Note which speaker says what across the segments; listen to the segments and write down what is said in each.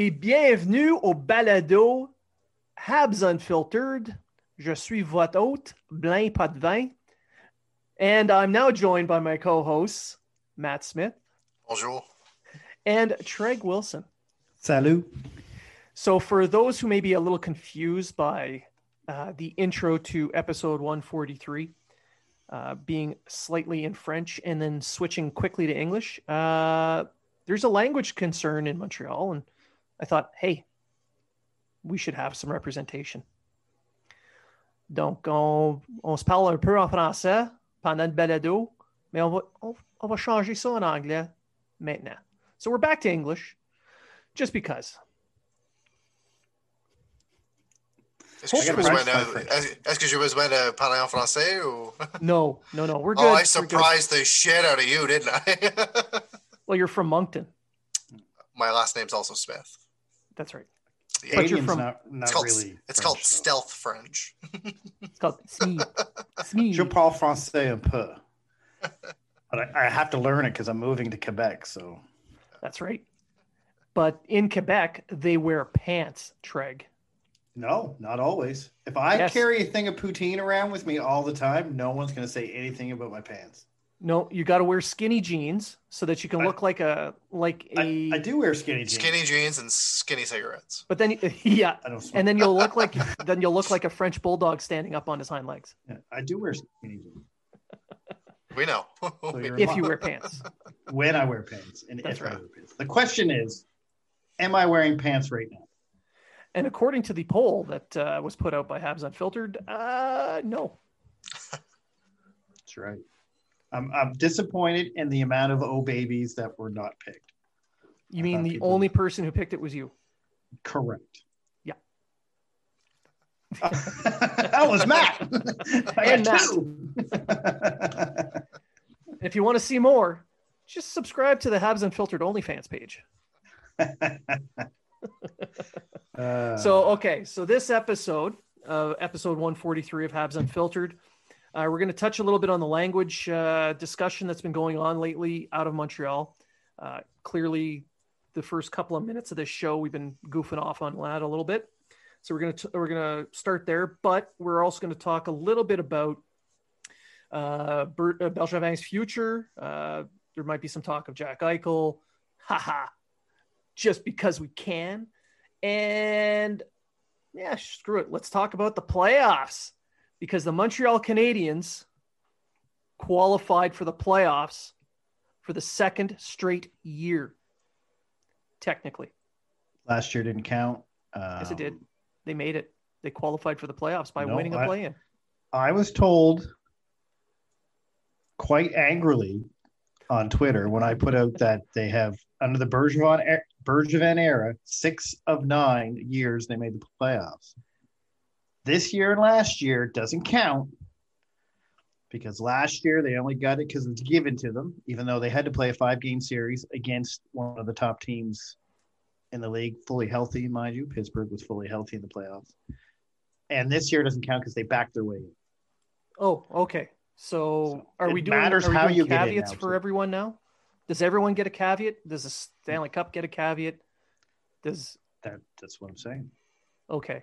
Speaker 1: Et bienvenue au balado Habs Unfiltered. Je suis votre hôte, Blaine Potvin. And I'm now joined by my co hosts, Matt Smith.
Speaker 2: Bonjour.
Speaker 1: And Treg Wilson.
Speaker 3: Salut.
Speaker 1: So, for those who may be a little confused by uh, the intro to episode 143, uh, being slightly in French and then switching quickly to English, uh, there's a language concern in Montreal. And I thought, hey, we should have some representation. Donc, on, on se parle un peu en français pendant le balado, mais on va, on, on va changer ça en anglais maintenant. So we're back to English just because.
Speaker 2: Est-ce que j'ai besoin de, est-ce que j'ai besoin de parler en français ou?
Speaker 1: No, no, no. We're oh, good.
Speaker 2: Oh, I
Speaker 1: We're good.
Speaker 2: surprised the shit out of you, didn't I?
Speaker 1: Well, you're from Moncton.
Speaker 2: My last name's also Smith.
Speaker 1: That's right.
Speaker 2: Yeah.
Speaker 1: But you're from-
Speaker 3: not, not
Speaker 2: It's called
Speaker 3: really.
Speaker 2: it's
Speaker 3: French,
Speaker 2: called
Speaker 3: though.
Speaker 2: stealth French.
Speaker 1: It's called Smee. Smee.
Speaker 3: Je parle français un peu, but I, I have to learn it because I'm moving to Quebec. So
Speaker 1: That's right. But in Quebec, they wear pants, Treg.
Speaker 3: no, not always. If I
Speaker 1: Yes.
Speaker 3: carry a thing of poutine around with me all the time, no one's going to say anything about my pants.
Speaker 1: No, you got to wear skinny jeans so that you can
Speaker 3: I-
Speaker 1: look like a like a.
Speaker 3: I, I do wear skinny jeans.
Speaker 2: Skinny jeans and skinny cigarettes.
Speaker 1: But then, yeah,
Speaker 3: I don't.
Speaker 1: And then you'll look like then you'll look like a French bulldog standing up on his hind legs
Speaker 3: Yeah, I do wear skinny jeans
Speaker 2: We know.
Speaker 3: So
Speaker 1: if you wear pants.
Speaker 3: when I wear pants, and
Speaker 1: That's
Speaker 3: if I wear pants. The question is, am I wearing pants right now?
Speaker 1: And according to the poll that uh, was put out by Habs Unfiltered, uh, no.
Speaker 3: That's right. I'm, I'm disappointed in the amount of O babies that were not picked.
Speaker 1: You mean the
Speaker 3: people-
Speaker 1: only person who picked it was you?
Speaker 3: Correct.
Speaker 1: Yeah.
Speaker 3: that was Matt. I
Speaker 1: And
Speaker 3: got
Speaker 1: Matt. If you want to see more, just subscribe to the Habs Unfiltered OnlyFans page.
Speaker 3: Uh,
Speaker 1: So okay, so this episode, uh, episode 143 of Habs Unfiltered, uh, we're going to touch a little bit on the language uh, discussion that's been going on lately out of Montreal. Uh, clearly, the first couple of minutes of this show, we've been goofing off on that a little bit. So we're gonna we're gonna start there, but we're also going to talk a little bit about uh, Bert, uh, future. Uh, there might be some talk of Jack Eichel, haha, just because we can, and yeah, screw it. Let's talk about the playoffs because the Montreal Canadiens qualified for the playoffs for the second straight year. Technically,
Speaker 3: last year didn't count. Um,
Speaker 1: yes, it did. They made it. They qualified for the playoffs by
Speaker 3: No,
Speaker 1: winning a play-in.
Speaker 3: I was told quite angrily on Twitter when I put out that they have under the Bergevin Bergevin era, six of nine years they made the playoffs. This year and last year doesn't count because last year they only got it because it's given to them, even though they had to play a five game series against one of the top teams in the league, fully healthy, mind you. Pittsburgh was fully healthy in the playoffs. And this year doesn't count because they backed their way in.
Speaker 1: Oh, okay. So, so are we doing, matters are we how you caveats for everyone now? Does everyone get a caveat? Does the Stanley Cup get a caveat? Does
Speaker 3: that? That's what I'm saying.
Speaker 1: Okay,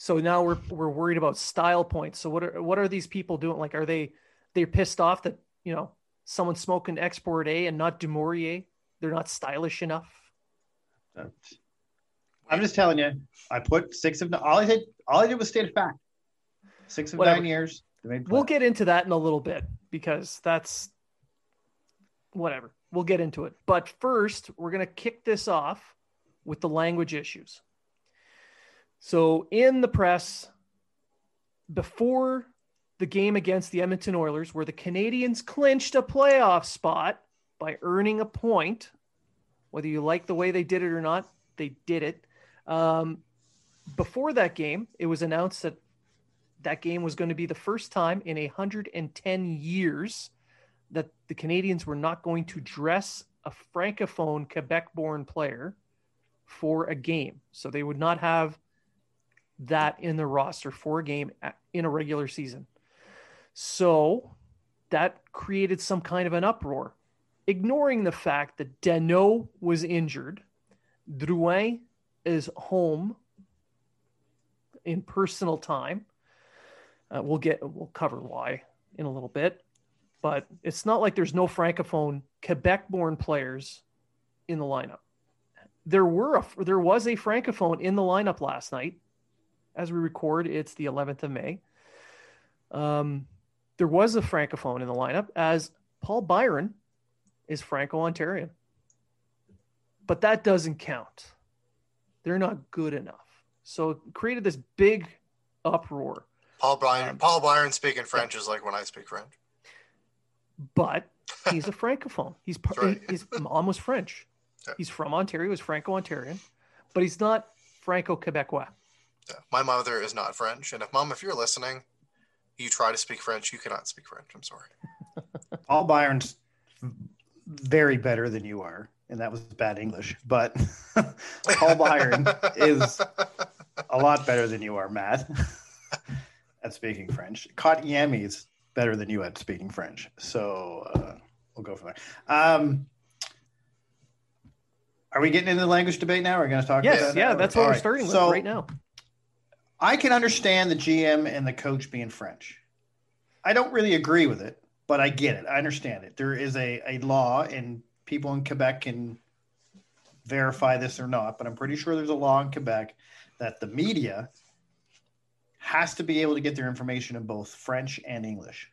Speaker 1: so now we're we're worried about style points. So what are what are these people doing? Like, are they they're pissed off that you know someone's smoking export A and not Du They're not stylish enough.
Speaker 3: I'm just telling you. I put six of all I did. All I did was state a fact. Six of Whatever. nine years.
Speaker 1: We'll get into that in a little bit because that's whatever. We'll get into it. But first, we're going to kick this off with the language issues. So, in the press, before the game against the Edmonton Oilers, where the Canadiens clinched a playoff spot by earning a point, whether you like the way they did it or not, they did it. Um, before that game, it was announced that that game was going to be the first time in 110 years that the Canadiens were not going to dress a francophone Quebec born player for a game. So they would not have that in the roster for a game in a regular season. So that created some kind of an uproar, ignoring the fact that Danault was injured. Drouin is home in personal time. Uh, we'll get we'll cover why in a little bit but it's not like there's no francophone Quebec-born players in the lineup. There were a, there was a francophone in the lineup last night. As we record, it's the 11th of May. Um, there was a francophone in the lineup as Paul Byron is Franco-Ontarian. But that doesn't count. They're not good enough. So it created this big uproar.
Speaker 2: Paul Byron, um, Paul Byron speaking French yeah. is like when I speak French
Speaker 1: but he's a francophone. He's right. his mom was French. Yeah. He's from Ontario. He's Franco-Ontarian, but he's not Franco-Quebecois.
Speaker 2: Yeah. My mother is not French, and if mom, if you're listening, you try to speak French, you cannot speak French. I'm sorry.
Speaker 3: Paul Byron's very better than you are, and that was bad English. But Paul Byron is a lot better than you are, Matt, at speaking French. Caught Yami's better than you at speaking French. So uh, we'll go from there. Um, are we getting into the language debate now? We're we going to talk?
Speaker 1: Yes, that yeah, that's what All we're right. starting with so, right now.
Speaker 3: I can understand the GM and the coach being French. I don't really agree with it, but I get it. I understand it. There is a, a law, and people in Quebec can verify this or not, but I'm pretty sure there's a law in Quebec that the media has to be able to get their information in both French and English.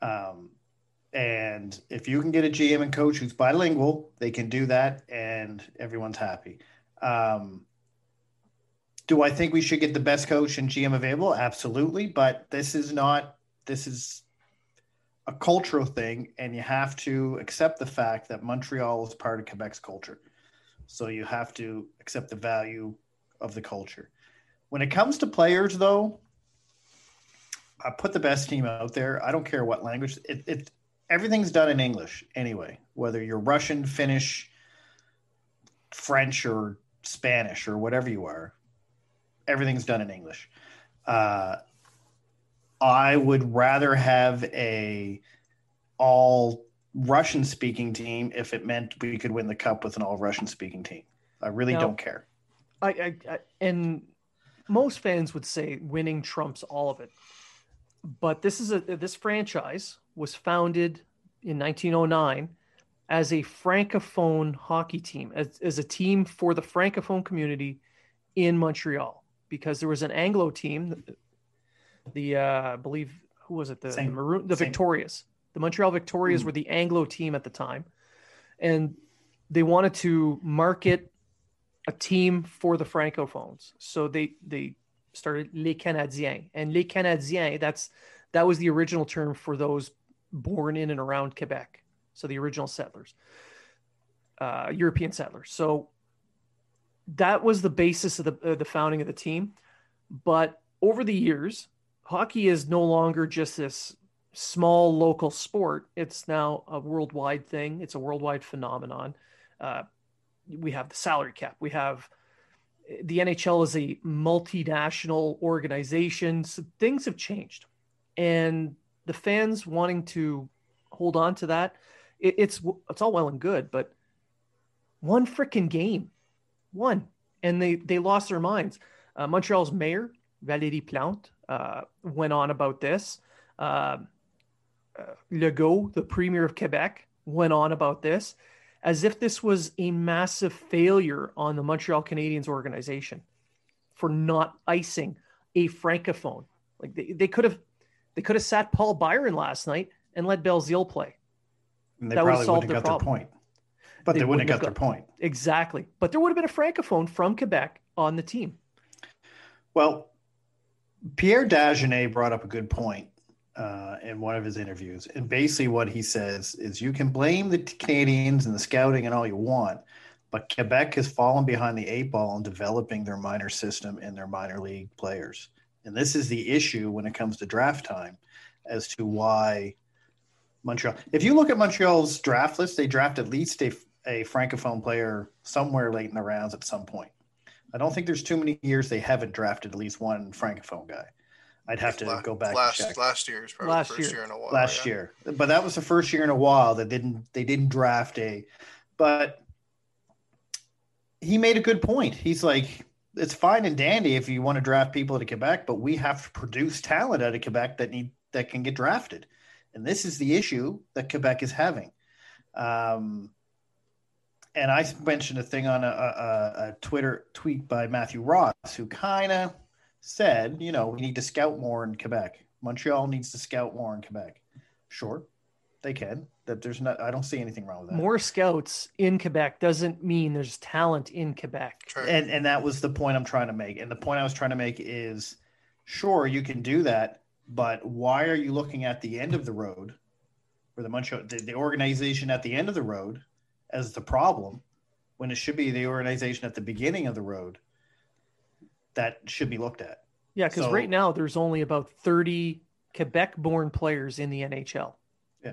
Speaker 3: Um, and if you can get a GM and coach who's bilingual, they can do that, and everyone's happy. Um, do I think we should get the best coach and GM available? Absolutely, but this is not. This is a cultural thing, and you have to accept the fact that Montreal is part of Quebec's culture. So you have to accept the value of the culture. When it comes to players, though, I put the best team out there. I don't care what language. It, it everything's done in English anyway. Whether you're Russian, Finnish, French, or Spanish, or whatever you are, everything's done in English. Uh, I would rather have a all Russian speaking team if it meant we could win the cup with an all Russian speaking team. I really now, don't care.
Speaker 1: I, I, I, and most fans would say winning trumps all of it. But this is a this franchise was founded in 1909 as a francophone hockey team, as, as a team for the francophone community in Montreal, because there was an Anglo team, the uh, I believe who was it the the, Maroon, the Victorias, the Montreal Victorias mm. were the Anglo team at the time, and they wanted to market a team for the francophones. So they they started Les Canadiens, and Les Canadiens that's that was the original term for those born in and around Quebec. So the original settlers, uh, European settlers. So that was the basis of the, uh, the founding of the team. But over the years, hockey is no longer just this small local sport. It's now a worldwide thing. It's a worldwide phenomenon. Uh, we have the salary cap. We have the NHL is a multinational organization. So things have changed, and the fans wanting to hold on to that, it, it's it's all well and good, but one freaking game, one, and they they lost their minds. Uh, Montreal's mayor Valérie Plante uh, went on about this. Uh, uh, Legault, the premier of Quebec, went on about this as if this was a massive failure on the Montreal Canadiens organization for not icing a francophone. Like they, they could have they could have sat Paul Byron last night and let Belzile play.
Speaker 3: And they that probably would have got problem. their point. But they, they wouldn't have got, got their point.
Speaker 1: Exactly. But there would have been a francophone from Quebec on the team.
Speaker 3: Well, Pierre Dagenais brought up a good point uh, in one of his interviews. And basically, what he says is you can blame the Canadiens and the scouting and all you want, but Quebec has fallen behind the eight ball in developing their minor system and their minor league players. And this is the issue when it comes to draft time as to why Montreal. If you look at Montreal's draft list, they draft at least a, a francophone player somewhere late in the rounds at some point. I don't think there's too many years they haven't drafted at least one francophone guy. I'd have to go back.
Speaker 2: Last last year is probably last the first year. year. in a while.
Speaker 3: Last yeah. year, but that was the first year in a while that didn't they didn't draft a. But he made a good point. He's like, it's fine and dandy if you want to draft people out of Quebec, but we have to produce talent out of Quebec that need that can get drafted, and this is the issue that Quebec is having. Um, and I mentioned a thing on a, a, a Twitter tweet by Matthew Ross, who kind of said, you know, we need to scout more in Quebec. Montreal needs to scout more in Quebec. Sure, they can. That there's not. I don't see anything wrong with that.
Speaker 1: More scouts in Quebec doesn't mean there's talent in Quebec.
Speaker 3: True. And and that was the point I'm trying to make. And the point I was trying to make is, sure, you can do that, but why are you looking at the end of the road, or the Montreal, the, the organization at the end of the road, as the problem, when it should be the organization at the beginning of the road that should be looked at.
Speaker 1: Yeah, because so, right now there's only about 30 Quebec born players in the NHL.
Speaker 3: Yeah.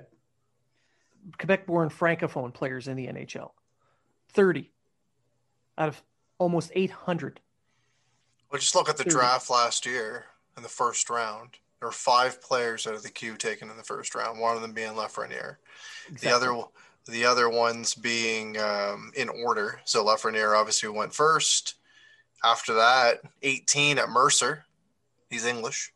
Speaker 1: Quebec born Francophone players in the NHL. 30 out of almost 800.
Speaker 2: Well, just look at the 30. draft last year in the first round. There were five players out of the queue taken in the first round, one of them being Lafreniere. Exactly. The other the other ones being um, in order. So Lafreniere obviously went first. After that, 18 at Mercer. He's English.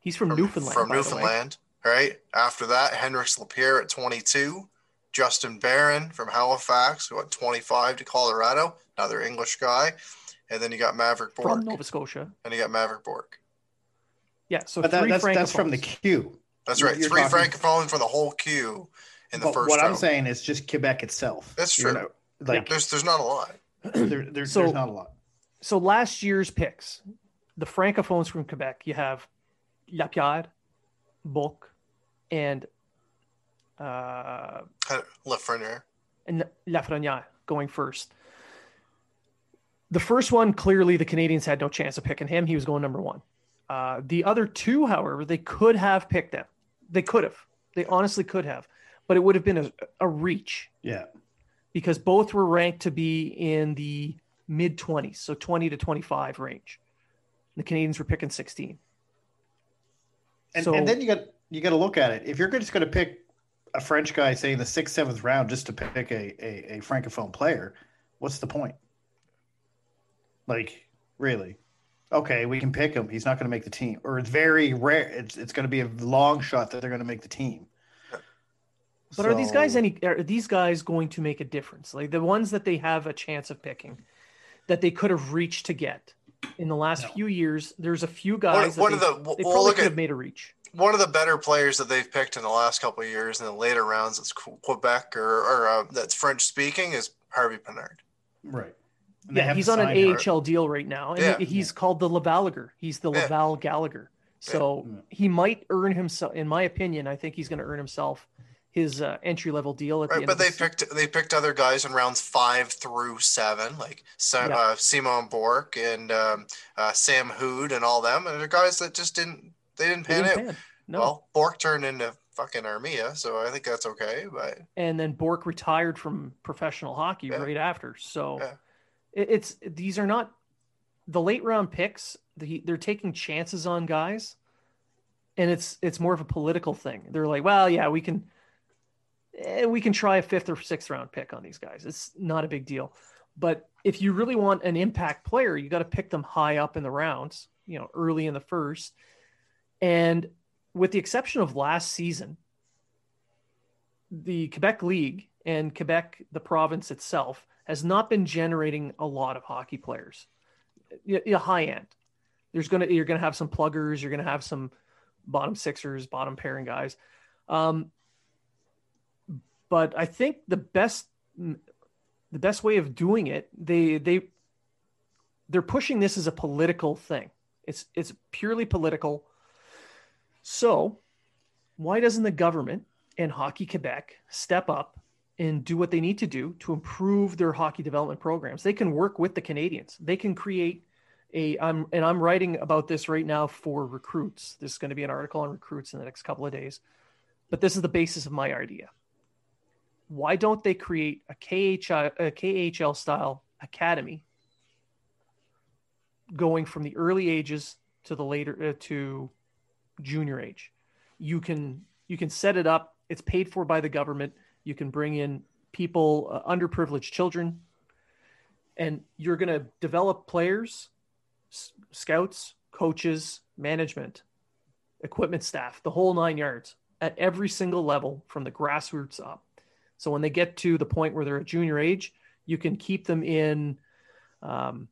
Speaker 1: He's from, from Newfoundland.
Speaker 2: From Newfoundland, right? After that, Hendrix Lapierre at 22. Justin Barron from Halifax, who at 25 to Colorado, another English guy. And then you got Mavrik Bourque.
Speaker 1: From Nova Scotia.
Speaker 2: And you got Mavrik Bourque.
Speaker 1: Yeah, so
Speaker 3: but that, that's, that's from the queue.
Speaker 2: That's right. You're Three talking... francophones for the whole queue in the but first
Speaker 3: What
Speaker 2: round.
Speaker 3: I'm saying is just Quebec itself.
Speaker 2: That's true. You know, like there's there's not a lot.
Speaker 3: there, there, so, there's not a lot.
Speaker 1: So last year's picks, the francophones from Quebec, you have Lapierre, Bourque, and uh,
Speaker 2: Lafreniere.
Speaker 1: And Lafreniere going first. The first one, clearly, the Canadiens had no chance of picking him. He was going number one. Uh, the other two, however, they could have picked them. They could have. They honestly could have, but it would have been a, a reach.
Speaker 3: Yeah.
Speaker 1: Because both were ranked to be in the mid 20s, so 20 to 25 range. The Canadiens were picking 16.
Speaker 3: And, so, and then you got you got to look at it. If you're just going to pick a French guy, say in the sixth, seventh round, just to pick a, a, a francophone player, what's the point? Like, really? Okay, we can pick him. He's not going to make the team, or it's very rare. It's it's going to be a long shot that they're going to make the team.
Speaker 1: But so, are these guys any? Are these guys going to make a difference? Like the ones that they have a chance of picking, that they could have reached to get in the last no. few years. There's a few guys. One, one
Speaker 2: they,
Speaker 1: of the they probably could have made a reach.
Speaker 2: One of the better players that they've picked in the last couple of years in the later rounds, it's Quebec or, or uh, that's French speaking, is Harvey Pinard.
Speaker 3: Right.
Speaker 1: And yeah, he's on an AHL deal right now, and yeah. he's yeah. called the Lavalliger. He's the Laval Gallagher. So
Speaker 3: Yeah.
Speaker 1: he might earn himself. In my opinion, I think he's going to earn himself his uh, entry level deal at the
Speaker 2: Right,
Speaker 1: end.
Speaker 2: but
Speaker 1: the
Speaker 2: they
Speaker 1: se-
Speaker 2: picked they picked other guys in rounds five through seven, like Sa-
Speaker 1: Yeah.
Speaker 2: uh, Simon Bourque and um, uh, Sam Houde and all them, and they're guys that just didn't they didn't
Speaker 1: they
Speaker 2: pan
Speaker 1: didn't
Speaker 2: out.
Speaker 1: pan. No,
Speaker 2: Well, Bourque turned into fucking Armia, so I think that's okay. But
Speaker 1: and then Bourque retired from professional hockey
Speaker 2: Yeah.
Speaker 1: right after. So
Speaker 2: Yeah.
Speaker 1: it, it's these are not the late round picks. The, they're taking chances on guys, and it's it's more of a political thing. They're like, well, yeah, we can eh, we can try a fifth or sixth round pick on these guys. It's not a big deal. But if you really want an impact player, you got to pick them high up in the rounds, you know, early in the first. And with the exception of last season, the Quebec League and Quebec, the province itself, has not been generating a lot of hockey players. Y- y- high end. There's gonna you're gonna have some pluggers. You're gonna have some bottom sixers, bottom pairing guys. Um, but I think the best the best way of doing it they they they're pushing this as a political thing. It's it's purely political. So why doesn't the government and Hockey Quebec step up and do what they need to do to improve their hockey development programs? They can work with the Canadiens. They can create a I'm and I'm writing about this right now for recruits. There's going to be an article on recruits in the next couple of days. But this is the basis of my idea. Why don't they create a KHL, a KHL style academy going from the early ages to the later uh, to junior age? You can you can set it up. It's paid for by the government. You can bring in people, uh, underprivileged children, and you're going to develop players, s- scouts, coaches, management, equipment staff, the whole nine yards at every single level from the grassroots up. So when they get to the point where they're at junior age, you can keep them in um,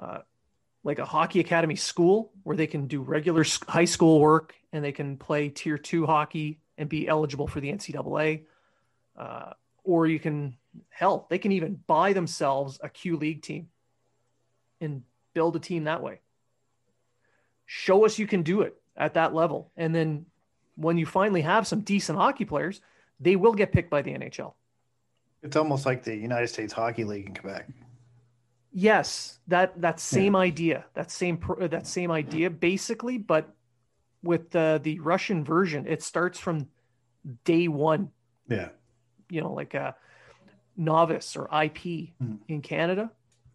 Speaker 1: uh, like a hockey academy school where they can do regular high school work and they can play tier two hockey and be eligible for the NCAA. Uh, or you can, hell, they can even buy themselves a Q League team and build a team that way. Show us you can do it at that level. And then when you finally have some decent hockey players, they will get picked by the NHL.
Speaker 3: It's almost like the United States Hockey League in Quebec.
Speaker 1: Yes, that that same idea, that same that same idea, basically, but with the the Russian version, it starts from day one.
Speaker 3: Yeah.
Speaker 1: You know, like a novice or IP
Speaker 3: Hmm.
Speaker 1: in Canada.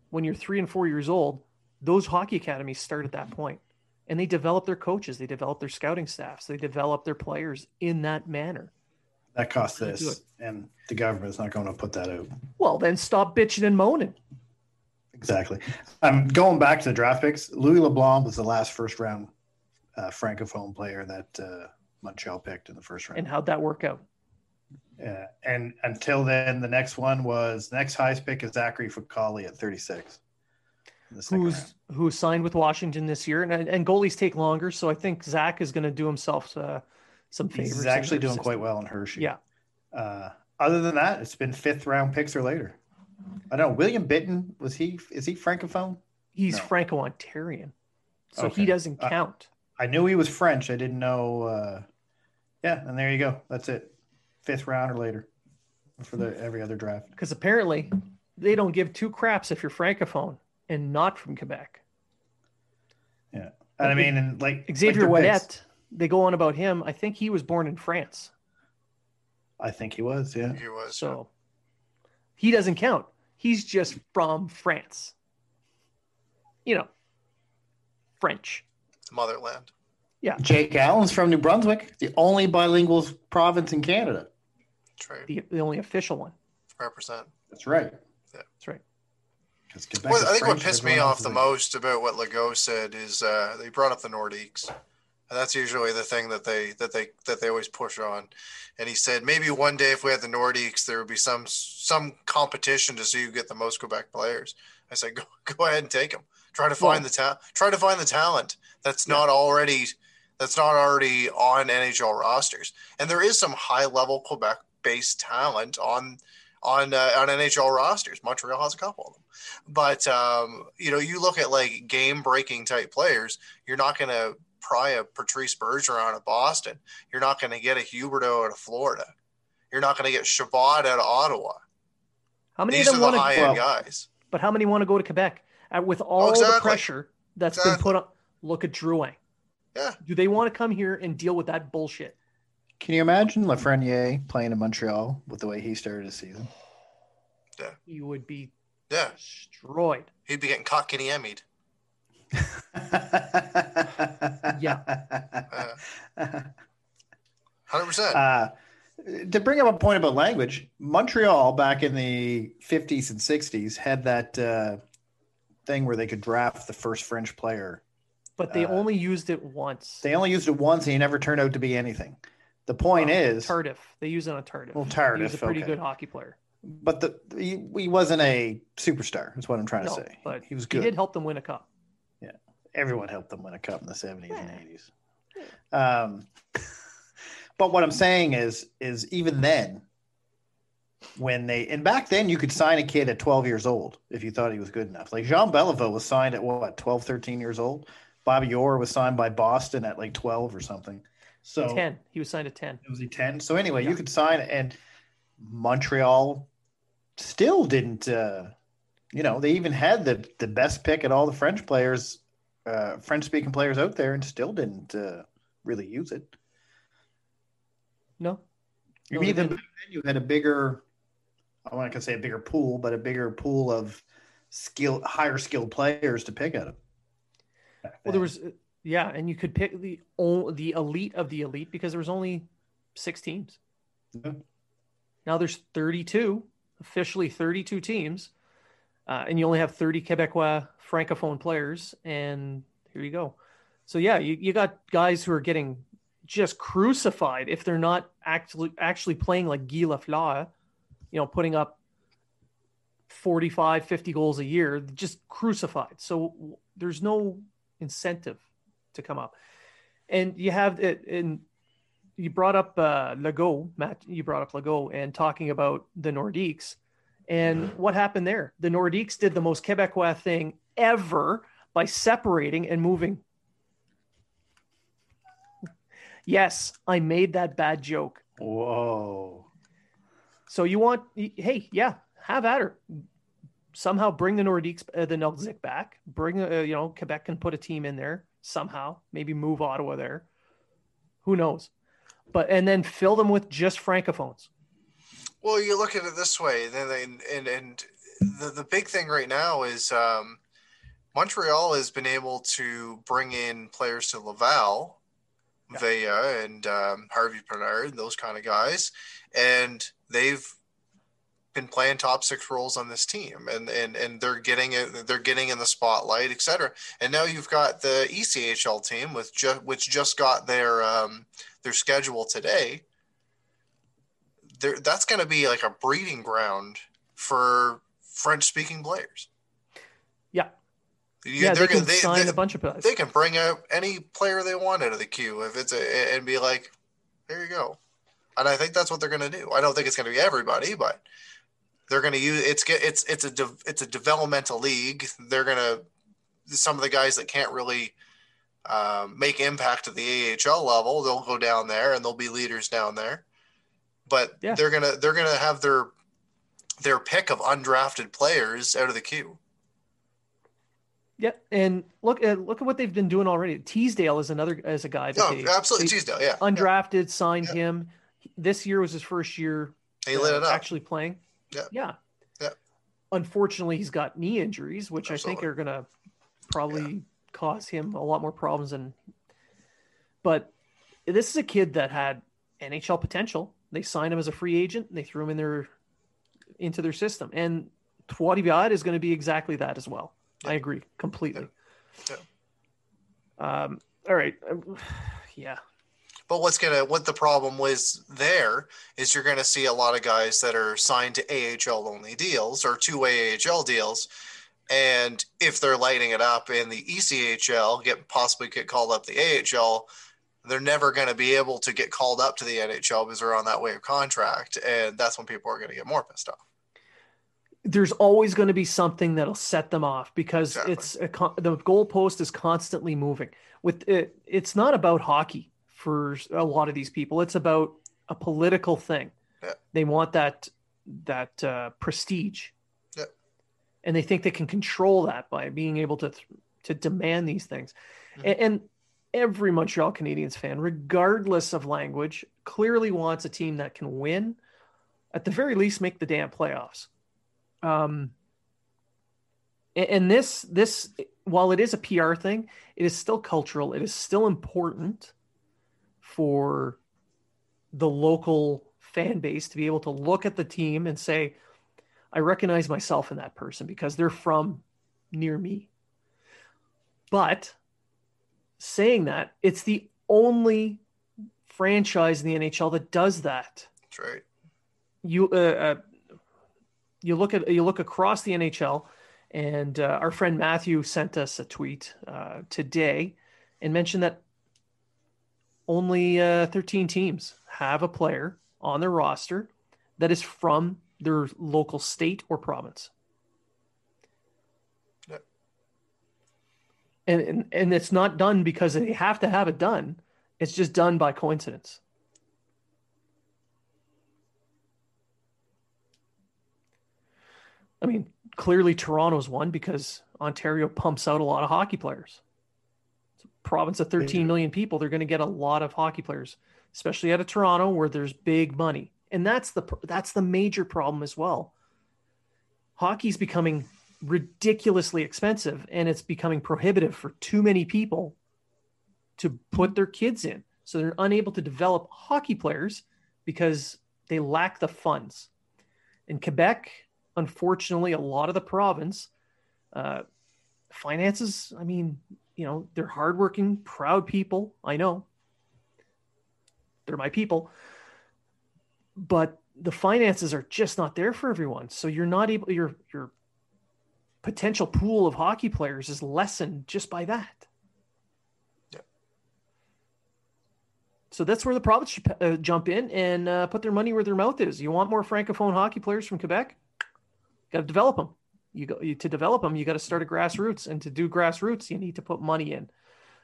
Speaker 1: When you're three and four years old, those hockey academies start at that point, and they develop their coaches, they develop their scouting staffs, they develop their players in that manner.
Speaker 3: That costs
Speaker 1: How to do
Speaker 3: this, and the government's not going to put that out.
Speaker 1: Well, then stop bitching and moaning.
Speaker 3: Exactly. I'm going back to the draft picks. Louis LeBlanc was the last first round uh, francophone player that uh, Montreal picked in the first round.
Speaker 1: And how'd that work out?
Speaker 3: Yeah, and until then, the next one was next highest pick is Zachary Fucale at 36. in the second round.
Speaker 1: who's who signed with Washington this year, and and goalies take longer, so I think Zach is going to do himself uh, some favors.
Speaker 3: He's actually doing
Speaker 1: system.
Speaker 3: quite well in Hershey.
Speaker 1: Yeah.
Speaker 3: Uh, other than that, it's been fifth round picks or later. I don't know. William Bitten was he? Is he francophone?
Speaker 1: He's
Speaker 3: No.
Speaker 1: Franco-Ontarian, so
Speaker 3: Okay.
Speaker 1: he doesn't
Speaker 3: Uh,
Speaker 1: count.
Speaker 3: I knew he was French. I didn't know. Uh, yeah, and there you go. That's it. Fifth round or later for the every other draft.
Speaker 1: Because apparently, they don't give two craps if you're francophone and not from Quebec.
Speaker 3: Yeah, and I mean, and like
Speaker 1: Xavier
Speaker 3: like their picks.
Speaker 1: Ouellet, they go on about him. I think he was born in France,
Speaker 3: I think he was. Yeah.
Speaker 2: he was
Speaker 1: so he doesn't count. He's just from France. You know, French.
Speaker 2: motherland. Yeah.
Speaker 3: Jake Allen's from New Brunswick, the only bilingual province in Canada.
Speaker 2: That's right.
Speaker 1: the, the only official one.
Speaker 2: Represent.
Speaker 3: That's right.
Speaker 1: That's right.
Speaker 2: Well, I think what pissed me off the
Speaker 3: is-
Speaker 2: most about what Legault said is uh, they brought up the Nordiques, and that's usually the thing that they that they that they always push on. And he said maybe one day if we had the Nordiques, there would be some some competition to see who get the most Quebec players. I said go go ahead and take them. Try to find the ta- try to find the talent that's not already that's not already on NHL rosters. And there is some high level Quebec based talent on on uh, on NHL rosters. Montreal has a couple of them. But um, you know, you look at like game breaking type players, you're not going to pry a Patrice Bergeron of Boston. You're not going to get a Huberdeau out of Florida. You're not going to get Chabot out of Ottawa.
Speaker 1: How many
Speaker 2: These
Speaker 1: of
Speaker 2: are
Speaker 1: them
Speaker 2: the
Speaker 1: want
Speaker 2: high
Speaker 1: to?
Speaker 2: end guys.
Speaker 1: But how many want to go to Quebec uh, with all the
Speaker 2: exactly.
Speaker 1: pressure that's been put on? Look at Drouin.
Speaker 2: Yeah.
Speaker 1: Do they want to come here and deal with that bullshit?
Speaker 3: Can you imagine Lafreniere playing in Montreal with the way he started his season?
Speaker 1: Yeah. He would be
Speaker 2: Yeah.
Speaker 1: destroyed.
Speaker 2: He'd be getting Kotkaniemi'd.
Speaker 3: Yeah.
Speaker 2: 100%.
Speaker 3: Uh, to bring up a point about language, Montreal back in the 50s and 60s had that uh, thing where they could draft the first French player.
Speaker 1: But they
Speaker 3: Uh,
Speaker 1: only used it once.
Speaker 3: They only used it once and he never turned out to be anything. The point
Speaker 1: Well,
Speaker 3: is,
Speaker 1: Tardif. They use it on Tardif.
Speaker 3: well,
Speaker 1: he was a pretty
Speaker 3: okay.
Speaker 1: good hockey player.
Speaker 3: but the, he, he wasn't a superstar, is what I'm trying
Speaker 1: No,
Speaker 3: to say.
Speaker 1: but
Speaker 3: he was good.
Speaker 1: He did help them win a cup.
Speaker 3: Everyone helped them win a cup in the 70s
Speaker 1: Yeah.
Speaker 3: and 80s. Um, but what I'm saying is, is even then, when they and back then you could sign a kid at 12 years old if you thought he was good enough. Like Jean Beliveau was signed at what 12, 13 years old. Bobby Orr was signed by Boston at like 12 or something. So
Speaker 1: 10. He was signed at 10.
Speaker 3: It was he 10? So anyway,
Speaker 1: Yeah.
Speaker 3: you could sign and Montreal still didn't uh you know, they even had the the best pick at all the French players uh French speaking players out there and still didn't uh really use it.
Speaker 1: No?
Speaker 3: You
Speaker 1: No,
Speaker 3: then you had a bigger, I want gonna say a bigger pool, but a bigger pool of skill higher skilled players to pick out of.
Speaker 1: Well, there was, uh, yeah, and you could pick the the elite of the elite because there was only six teams.
Speaker 3: Yeah.
Speaker 1: Now there's 32, officially 32 teams, uh, and you only have 30 Quebecois francophone players, and here you go. So yeah, you, you got guys who are getting just crucified if they're not actually actually playing like Guy Lafleur, you know, putting up 45, 50 goals a year, just crucified. So there's no incentive to come up. And you have it and you brought up uh Legault, Matt, you brought up Legault and talking about the Nordiques. And what happened there? The Nordiques did the most Quebecois thing ever by separating and moving. Yes, I made that bad joke.
Speaker 3: Whoa.
Speaker 1: So you want, hey, yeah, have at her. Somehow bring the Nordiques, uh, the Nordiques back. Bring, uh, you know, Quebec can put a team in there somehow. Maybe move Ottawa there. Who knows? But and then fill them with just francophones.
Speaker 2: Well, you look at it this way, then and and, and the the big thing right now is um, Montreal has been able to bring in players to Laval,
Speaker 1: Yeah.
Speaker 2: Vea and um, Harvey Pinard, and those kind of guys, and they've been playing top six roles on this team, and and and they're getting it, they're getting in the spotlight, et cetera. And now you've got the ECHL team with just which just got their um, their schedule today there that's going to be like a breeding ground for French speaking players.
Speaker 1: Yeah.
Speaker 2: You-
Speaker 1: yeah, they
Speaker 2: they're
Speaker 1: can
Speaker 2: they,
Speaker 1: sign
Speaker 2: they,
Speaker 1: a bunch of players.
Speaker 2: they can bring out any player they want out of the queue if it's a and be like, there you go. And I think that's what they're going to do. I don't think it's going to be everybody, but they're going to use it's it's it's a de, it's a developmental league. They're going to some of the guys that can't really um, make impact at the AHL level, they'll go down there and they'll be leaders down there. But
Speaker 1: Yeah.
Speaker 2: they're gonna they're gonna have their their pick of undrafted players out of the queue.
Speaker 1: yeah, and look at look at what they've been doing already. Teasdale is another as a guy that
Speaker 2: No,
Speaker 1: they,
Speaker 2: absolutely,
Speaker 1: they
Speaker 2: Teasdale, yeah,
Speaker 1: undrafted signed
Speaker 2: Yeah.
Speaker 1: him. This year was his first year
Speaker 2: he
Speaker 1: uh,
Speaker 2: lit it up.
Speaker 1: actually playing.
Speaker 2: Yeah.
Speaker 1: Yeah.
Speaker 2: Yeah.
Speaker 1: Unfortunately, he's got knee injuries, which I think are going to probably cause him a lot more problems. And but this is a kid that had NHL potential. They signed him as a free agent. And they threw him in their into their system, and Trois is going to be exactly that as well. I agree completely.
Speaker 2: Yeah.
Speaker 1: Um. All right. Um, Yeah.
Speaker 2: But what's gonna what the problem was there is you're gonna see a lot of guys that are signed to AHL only deals or two AHL deals, and if they're lighting it up in the ECHL, get possibly get called up the AHL, they're never going to be able to get called up to the NHL because they're on that wave contract, and that's when people are going to get more pissed off.
Speaker 1: there's always going to be something that'll set them off because
Speaker 2: Exactly.
Speaker 1: it's a, con- the goalpost is constantly moving. with it, it's not about hockey for a lot of these people. It's about a political thing.
Speaker 2: Yeah.
Speaker 1: They want that that uh, prestige,
Speaker 2: Yeah.
Speaker 1: and they think they can control that by being able to to demand these things. And, and every Montreal Canadiens fan, regardless of language, clearly wants a team that can win, at the very least, make the damn playoffs. Um, and, and this this while it is a PR thing, it is still cultural. It is still important for the local fan base to be able to look at the team and say, I recognize myself in that person because they're from near me. But saying that, it's the only franchise in the NHL that does that.
Speaker 2: That's right.
Speaker 1: You uh, uh, you look at you look across the NHL, and uh, our friend Matthew sent us a tweet uh, today and mentioned that only uh, 13 teams have a player on their roster that is from their local state or province. And, and and it's not done because they have to have it done. It's just done by coincidence. I mean, clearly Toronto's one because Ontario pumps out a lot of hockey players. It's a province of 13 million people. They're going to get a lot of hockey players, especially out of Toronto where there's big money. And that's the that's the major problem as well. Hockey's becoming ridiculously expensive and it's becoming prohibitive for too many people to put their kids in. So they're unable to develop hockey players because they lack the funds. In Quebec, unfortunately, a lot of the province uh, finances, I mean, you know, they're hardworking, proud people. I know they're my people, but the finances are just not there for everyone. So you're not able, your, your potential pool of hockey players is lessened just by that.
Speaker 2: Yeah.
Speaker 1: So that's where the province should uh, jump in and uh, put their money where their mouth is. You want more francophone hockey players from Quebec? Got to develop them. You go you, to develop them. You got to start at grassroots, and to do grassroots, you need to put money in.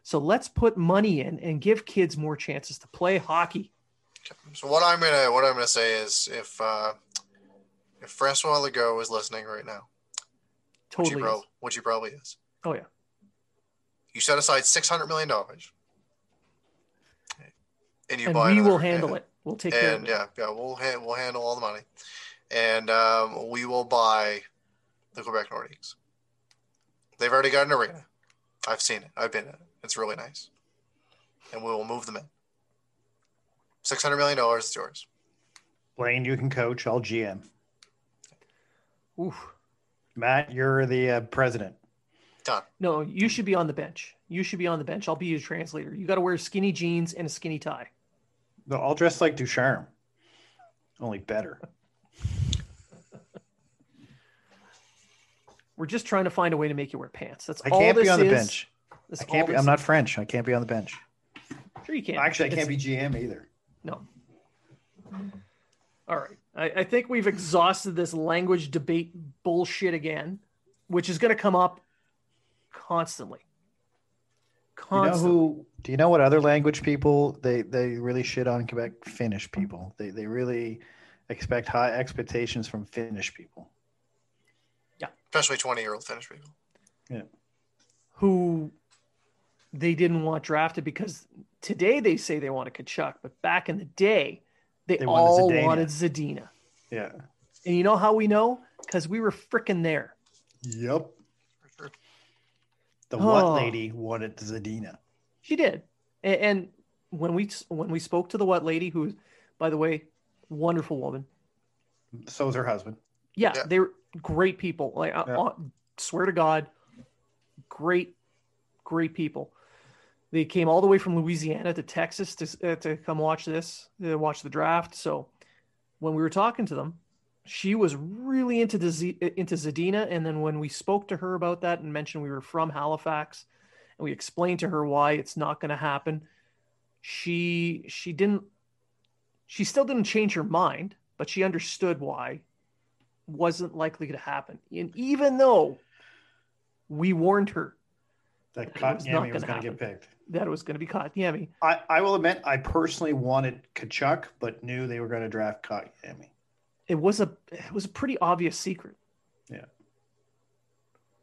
Speaker 1: So let's put money in and give kids more chances to play hockey.
Speaker 2: So what I'm gonna what I'm gonna say is if uh, if Francois Legault is listening right now,
Speaker 1: Totally.
Speaker 2: which, he
Speaker 1: is.
Speaker 2: prob- which he probably is,
Speaker 1: Oh yeah.
Speaker 2: you set aside six hundred million dollars, and you
Speaker 1: and
Speaker 2: buy
Speaker 1: we will handle
Speaker 2: and-
Speaker 1: it. We'll take care of
Speaker 2: and
Speaker 1: it.
Speaker 2: yeah, yeah, we'll ha- we'll handle all the money, and um, we will buy the Quebec Nordiques. They've already got an arena. I've seen it. I've been in it. It's really nice, and we will move them in. Six hundred million dollars is yours.
Speaker 3: Blaine, you can coach. I'll GM.
Speaker 1: Oof.
Speaker 3: Matt, you're the uh, president.
Speaker 2: Done.
Speaker 1: No, you should be on the bench. You should be on the bench. I'll be your translator. You got to wear skinny jeans and a skinny tie.
Speaker 3: No, I'll dress like Ducharme, only better.
Speaker 1: We're just trying to find a way to make you wear pants. That's
Speaker 3: I
Speaker 1: all
Speaker 3: can't
Speaker 1: this
Speaker 3: be on the
Speaker 1: is.
Speaker 3: bench.
Speaker 1: That's
Speaker 3: I can't be. I'm not French. I can't be on the bench.
Speaker 1: Sure, you can.
Speaker 3: Actually, I can't
Speaker 1: It's-
Speaker 3: be GM either.
Speaker 1: No. All right. I, I think we've exhausted this language debate bullshit again, which is going to come up constantly.
Speaker 3: You know who? Do you know what other language people they they really shit on Quebec? Finnish people. They they really expect high expectations from Finnish people.
Speaker 2: Yeah, especially twenty year old Finnish people.
Speaker 1: Yeah, who they didn't want drafted because today they say they want a Tkachuk, but back in the day, they,
Speaker 3: They wanted
Speaker 1: all wanted Zadina.
Speaker 3: Yeah.
Speaker 1: And you know how we know? Because we were freaking there.
Speaker 3: Yep.
Speaker 2: For sure.
Speaker 3: The
Speaker 1: Oh.
Speaker 3: what lady wanted Zadina?
Speaker 1: She did. And, and when we when we spoke to the what lady, who, by the way, wonderful woman.
Speaker 3: So is her husband.
Speaker 1: Yeah,
Speaker 2: Yeah.
Speaker 1: they were great people. Like, I-
Speaker 3: Yeah.
Speaker 1: I swear to God, great, great people. They came all the way from Louisiana to Texas to uh, to come watch this, uh, watch the draft. So when we were talking to them, she was really into Z, uh, into Zadina. And then when we spoke to her about that and mentioned we were from Halifax, and we explained to her why it's not going to happen, she she didn't. She still didn't change her mind, but she understood why wasn't likely to happen. And even though we warned her
Speaker 3: That
Speaker 1: It was not
Speaker 3: Kotkaniemi was
Speaker 1: gonna
Speaker 3: going to get picked.
Speaker 1: that it was going to be Kotkaniemi.
Speaker 3: I, I will admit, I personally wanted Tkachuk, but knew they were going to draft Kotkaniemi.
Speaker 1: It was a it was a pretty obvious secret.
Speaker 3: Yeah.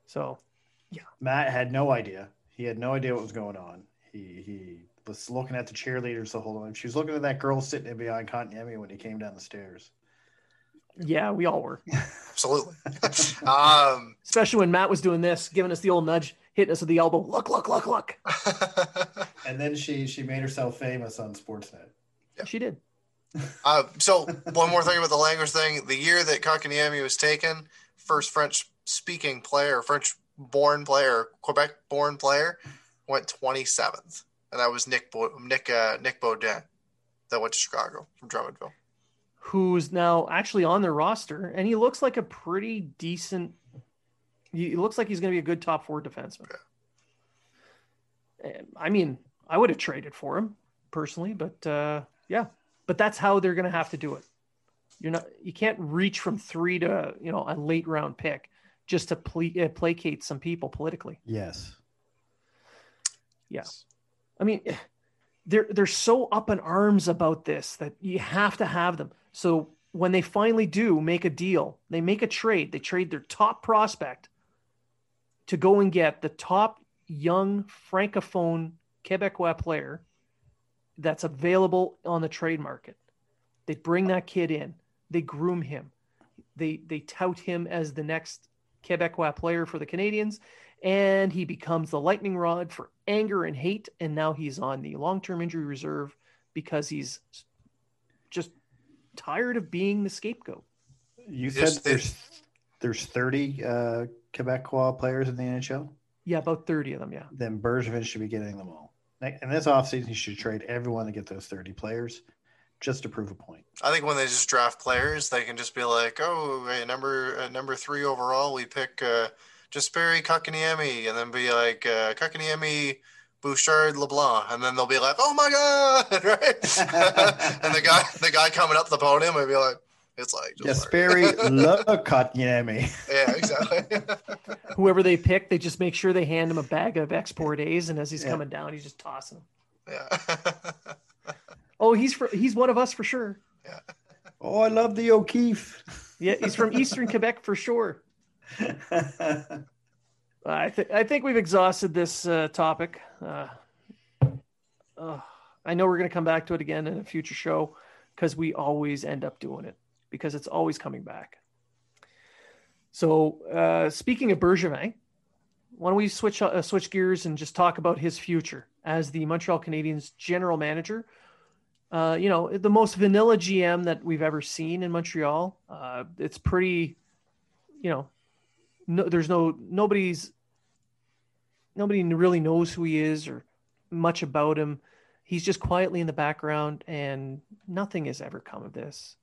Speaker 1: So yeah.
Speaker 3: Matt had no idea. He had no idea what was going on. He he was looking at the cheerleaders the whole time. She was looking at that girl sitting behind Kotkaniemi when he came down the stairs.
Speaker 1: yeah, we all were.
Speaker 2: Absolutely. um,
Speaker 1: Especially when Matt was doing this, giving us the old nudge, hitting us with the elbow. Look, look, look, look.
Speaker 3: And then she she made herself famous on Sportsnet. Yeah.
Speaker 1: She did.
Speaker 2: Uh, so one more thing about the language thing. The year that Kotkaniemi was taken, first French speaking player, French born player, Quebec born player, went 27th. And that was Nick Bo- Nick uh, Nick Beaudin that went to Chicago from Drummondville.
Speaker 1: Who's now actually on their roster, and he looks like a pretty decent. He looks like he's going to be a good top four defenseman. And, I mean, I would have traded for him personally, but uh, yeah, but that's how they're going to have to do it. You're not, you can't reach from three to you know a late round pick just to ple- uh, placate some people politically.
Speaker 3: Yes.
Speaker 1: Yeah. I mean, they're they're so up in arms about this that you have to have them. So when they finally do make a deal, they make a trade. They trade their top prospect to go and get the top young francophone Quebecois player that's available on the trade market. They bring that kid in. They groom him. They they tout him as the next Quebecois player for the Canadiens and he becomes the lightning rod for anger and hate and now he's on the long-term injury reserve because he's just tired of being the scapegoat
Speaker 3: You said
Speaker 2: they-
Speaker 3: there's there's 30 uh, Quebecois players in the NHL.
Speaker 1: yeah about 30 of them yeah
Speaker 3: Then Bergevin should be getting them all. In this offseason, you should trade everyone to get those 30 players just to prove a point.
Speaker 2: I think when they just draft players, they can just be like, "Oh, hey, number uh, number three overall, we pick uh, Jesperi Kotkaniemi," and then be like, uh, "Kotkaniemi, Bouchard, LeBlanc," and then they'll be like, "Oh my god!" right? and the guy the guy coming up the podium would be like, "It's like just like-
Speaker 3: Jesperi Lekotniemi.
Speaker 2: yeah, exactly."
Speaker 1: whoever they pick they just make sure they hand him a bag of Export A's and as he's
Speaker 3: Yeah.
Speaker 1: coming down he's just tossing them
Speaker 2: yeah.
Speaker 1: oh he's for he's one of us for sure Yeah.
Speaker 3: Oh, I love the O'Keefe.
Speaker 1: yeah he's from eastern quebec for sure I think I think we've exhausted this uh, topic. Uh, uh, I know we're going to come back to it again in a future show because we always end up doing it because it's always coming back. So, uh, speaking of Bergevin, why don't we switch uh, switch gears and just talk about his future as the Montreal Canadiens general manager? Uh, you know, the most vanilla GM that we've ever seen in Montreal. Uh, it's pretty, you know, no, there's no nobody's nobody really knows who he is or much about him. He's just quietly in the background, and nothing has ever come of this.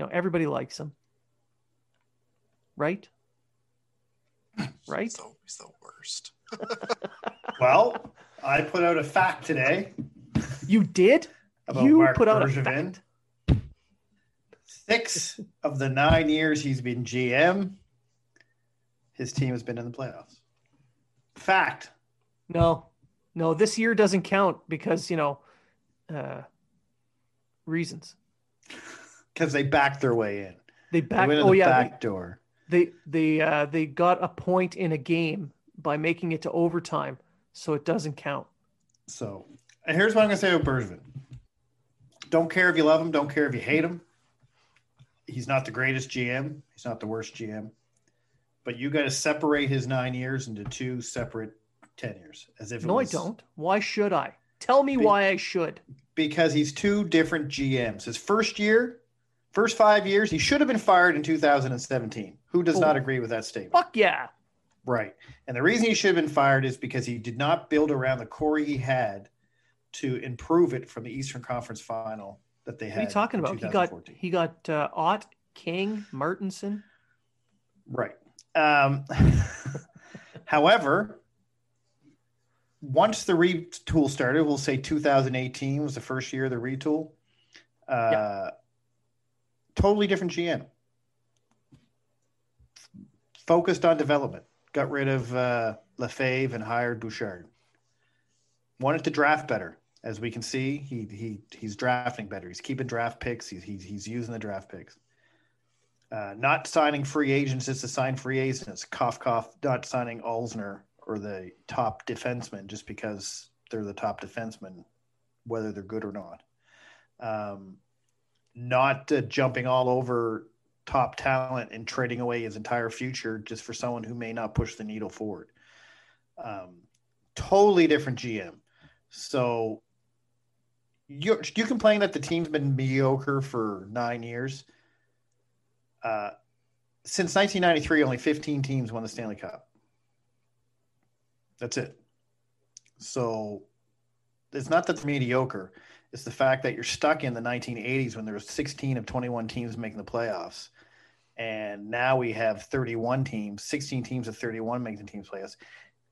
Speaker 1: You know, everybody likes him, right? Right?
Speaker 2: He's the, the worst.
Speaker 3: well, I put out a fact today
Speaker 1: You did?
Speaker 3: about
Speaker 1: you
Speaker 3: Mark
Speaker 1: put out a fact.
Speaker 3: Six of the nine years he's been GM, his team has been in the playoffs. Fact.
Speaker 1: No, no, this year doesn't count because you know uh, reasons.
Speaker 3: Because they backed their way in.
Speaker 1: They
Speaker 3: They
Speaker 1: back.
Speaker 3: went in
Speaker 1: Oh
Speaker 3: the
Speaker 1: yeah,
Speaker 3: back door.
Speaker 1: they they uh, they got a point in a game by making it to overtime, so it doesn't count.
Speaker 3: So and here's what I'm gonna say about Bergevin. Don't care if you love him, don't care if you hate him. He's not the greatest GM, he's not the worst GM. But you got to separate his nine years into two separate tenures, as if
Speaker 1: No,
Speaker 3: was,
Speaker 1: I don't. Why should I? Tell me
Speaker 3: Be-
Speaker 1: why I should.
Speaker 3: because he's two different GMs. His first year, first five years, he should have been fired in 2017. Who does
Speaker 1: Oh.
Speaker 3: not agree with that statement?
Speaker 1: Fuck yeah.
Speaker 3: Right. And the reason he should have been fired is because he did not build around the core he had to improve it from the Eastern Conference final that they
Speaker 1: What
Speaker 3: had.
Speaker 1: are you talking about? He got
Speaker 3: 2014.
Speaker 1: he got uh, Ott, King, Martinsen.
Speaker 3: Right. Um, however, once the retool started, we'll say 2018 was the first year of the retool. Uh, Totally different GM. Focused on development. got rid of uh, Lefebvre and hired Bouchard. Wanted to draft better, as we can see. He he he's drafting better. He's keeping draft picks. He's he's, he's using the draft picks. Uh, not signing free agents is to sign free agents. Cough cough. Not signing Alzner or the top defenseman just because they're the top defenseman, whether they're good or not. Um, not uh, jumping all over top talent and trading away his entire future just for someone who may not push the needle forward. Um, totally different GM. So you you complain that the team's been mediocre for nine years. Uh, since 1993, only 15 teams won the Stanley Cup. That's it. So it's not that it's mediocre. It's the fact that you're stuck in the 1980s when there was 16 of 21 teams making the playoffs. And now we have 31 teams, 16 teams of 31 making the teams playoffs.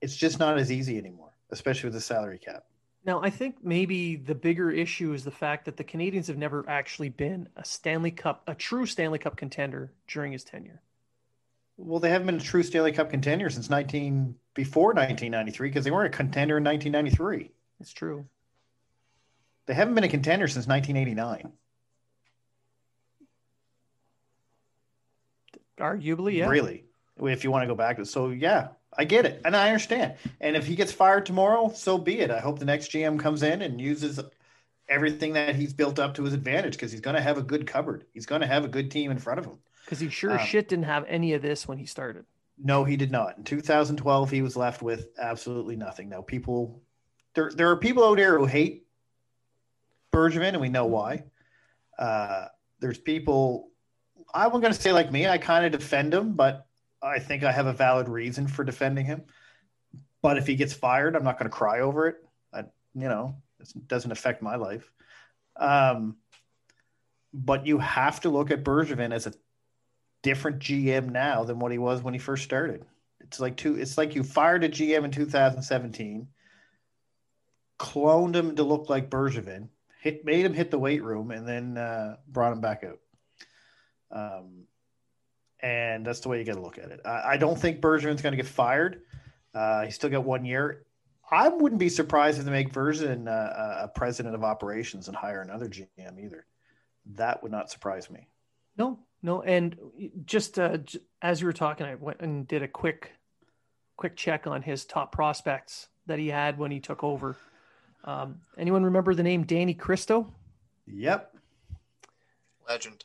Speaker 3: It's just not as easy anymore, especially with the salary cap.
Speaker 1: Now, I think maybe the bigger issue is the fact that the Canadiens have never actually been a Stanley Cup, a true Stanley Cup contender during his tenure.
Speaker 3: Well, they haven't been a true Stanley Cup contender since 19 before 1993 because they weren't a contender in 1993.
Speaker 1: It's true.
Speaker 3: They haven't been a contender since 1989.
Speaker 1: Arguably, yeah.
Speaker 3: Really, if you want to go back to so yeah, I get it and I understand. And if he gets fired tomorrow, so be it. I hope the next GM comes in and uses everything that he's built up to his advantage because he's going to have a good cupboard. He's going to have a good team in front of him.
Speaker 1: Because he sure um, shit didn't have any of this when he started.
Speaker 3: No, he did not. In 2012, he was left with absolutely nothing. Now, people, there there are people out there who hate Bergevin, and we know why. Uh, there's people, I'm going to say like me, I kind of defend him, but I think I have a valid reason for defending him. But if he gets fired, I'm not going to cry over it. I, you know, it doesn't affect my life. Um, but you have to look at Bergevin as a different GM now than what he was when he first started. It's like two. It's like you fired a GM in 2017, cloned him to look like Bergevin, hit made him hit the weight room, and then uh, brought him back out. Um, and that's the way you got to look at it. I, I don't think Bergevin's going to get fired. Uh, he's still got one year. I wouldn't be surprised if they make Bergevin uh, a president of operations and hire another GM either. That would not surprise me.
Speaker 1: No, no, and just uh, as you were talking, I went and did a quick, quick check on his top prospects that he had when he took over. Um, anyone remember the name Danny Kristo?
Speaker 3: Yep.
Speaker 2: Legend.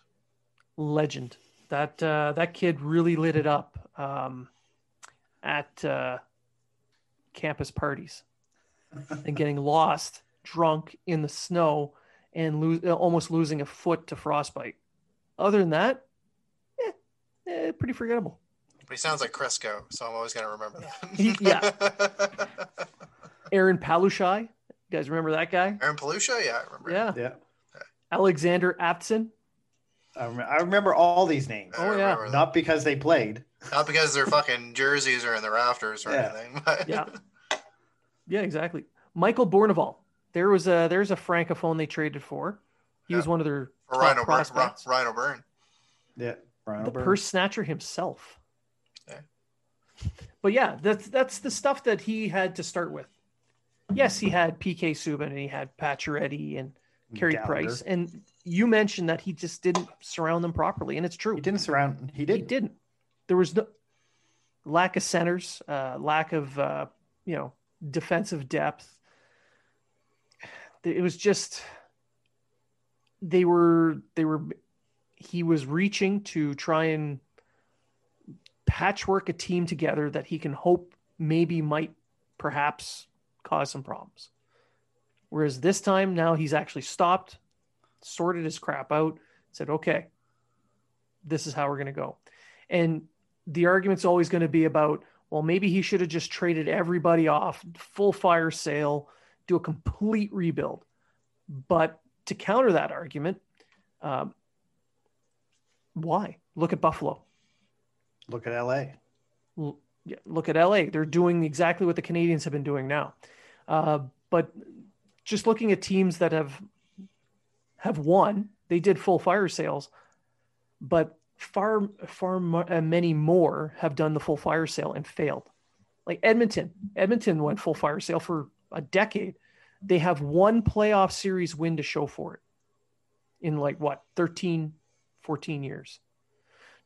Speaker 1: Legend. That uh, that kid really lit it up um, at uh, campus parties and getting lost, drunk in the snow, and lo- almost losing a foot to frostbite. Other than that, eh, eh, pretty forgettable.
Speaker 2: But he sounds like Crisco, so I'm always going to remember that.
Speaker 1: Yeah. Aaron Palushaj. You guys remember that guy?
Speaker 2: Aaron Palushaj? Yeah, I remember.
Speaker 1: Yeah.
Speaker 3: Yeah.
Speaker 1: Alexander Avtsin.
Speaker 3: I, rem- I remember all these names.
Speaker 1: Oh, yeah.
Speaker 3: Not because they played.
Speaker 2: Not because their fucking jerseys are in the rafters or
Speaker 3: Yeah.
Speaker 2: anything. But
Speaker 1: Yeah. Yeah, exactly. Michael Bournival. There was a there's a francophone they traded for. He was one of their
Speaker 2: Or
Speaker 1: top
Speaker 2: Ryan O'Byrne.
Speaker 1: prospects.
Speaker 2: Ryan O'Byrne.
Speaker 3: Yeah. Brian
Speaker 1: the
Speaker 3: O'Byrne.
Speaker 1: purse snatcher himself.
Speaker 2: Yeah.
Speaker 1: But yeah, that's that's the stuff that he had to start with. Yes, he had PK Subban and he had Pacioretty and Carey. Price, and you mentioned that he just didn't surround them properly, and it's true.
Speaker 3: He didn't surround. He did.
Speaker 1: He
Speaker 3: did.
Speaker 1: didn't. There was no lack of centers, uh, lack of uh, you know defensive depth. It was just they were they were he was reaching to try and patchwork a team together that he can hope maybe might perhaps cause some problems. Whereas this time now he's actually stopped, sorted his crap out, said, okay, this is how we're going to go. And the argument's always going to be about, well, maybe he should have just traded everybody off, full fire sale, do a complete rebuild. But to counter that argument, um, why? Look at Buffalo.
Speaker 3: Look at L.A.
Speaker 1: L- look at LA. They're doing exactly what the Canadiens have been doing now. Uh, but just looking at teams that have have won, they did full fire sales, but far far uh, many more have done the full fire sale and failed. Like Edmonton, Edmonton went full fire sale for a decade. They have one playoff series win to show for it in like what 13 14 years.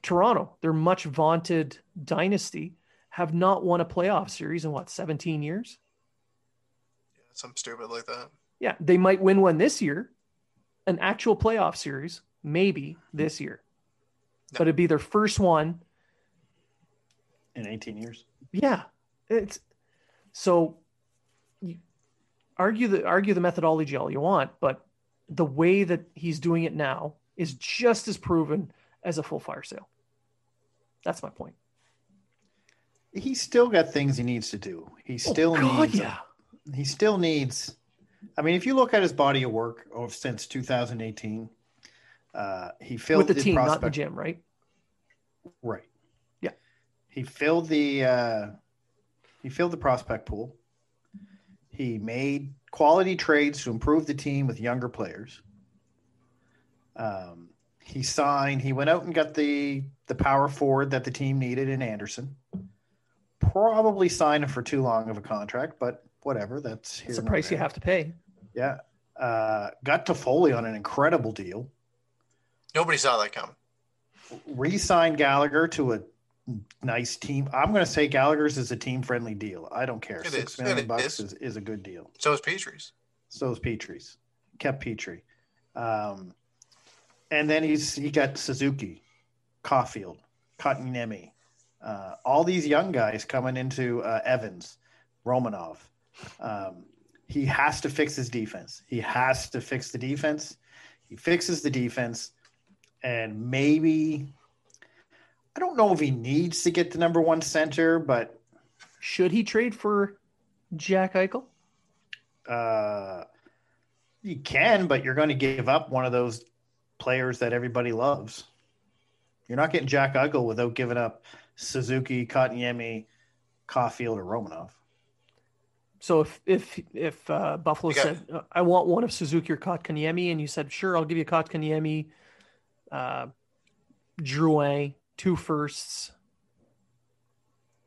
Speaker 1: Toronto, their much vaunted dynasty, have not won a playoff series in what 17 years.
Speaker 2: Yeah, something stupid like that.
Speaker 1: Yeah, they might win one this year, an actual playoff series, maybe this year,
Speaker 2: No.
Speaker 1: but it'd be their first one.
Speaker 3: in 18 years.
Speaker 1: Yeah, it's so. You argue the argue the methodology all you want, but the way that he's doing it now is just as proven as a full fire sale. That's my point.
Speaker 3: He's still got things he needs to do. He still
Speaker 1: oh, God,
Speaker 3: needs.
Speaker 1: yeah.
Speaker 3: He still needs. I mean, if you look at his body of work of since 2018, uh, he filled
Speaker 1: with the team, not the
Speaker 3: prospect-
Speaker 1: gym, right?
Speaker 3: Right.
Speaker 1: Yeah.
Speaker 3: He filled the uh, he filled the prospect pool. He made quality trades to improve the team with younger players. Um, he signed. He went out and got the the power forward that the team needed in Anderson. Probably signed for too long of a contract, but whatever. That's here
Speaker 1: It's a
Speaker 3: nor
Speaker 1: price you have to pay.
Speaker 3: Yeah. Uh, got Toffoli on an incredible deal.
Speaker 2: Nobody saw that coming.
Speaker 3: re-signed Gallagher to a nice team. I'm going to say Gallagher's is a team-friendly deal. I don't care.
Speaker 2: It
Speaker 3: Six
Speaker 2: is.
Speaker 3: million
Speaker 2: It
Speaker 3: bucks
Speaker 2: is.
Speaker 3: is, is a good deal.
Speaker 2: So is Petry's.
Speaker 3: So is Petry's. Kept Petry. Um, and then he's he got Suzuki, Caufield, Kotkaniemi, uh, all these young guys coming into uh, Evans, Romanov. Um, he has to fix his defense. He has to fix the defense. He fixes the defense, and maybe I don't know if he needs to get the number one center, but
Speaker 1: Should he trade for Jack Eichel?
Speaker 3: uh, you can, but you're going to give up one of those players that everybody loves. You're not getting Jack Eichel without giving up Suzuki, Kotkaniemi, Caufield, or Romanov.
Speaker 1: So if if if uh, Buffalo
Speaker 2: You got-
Speaker 1: said I want one of Suzuki or Kotkaniemi, and you said sure, I'll give you Kotkaniemi, uh, Drouin, two firsts.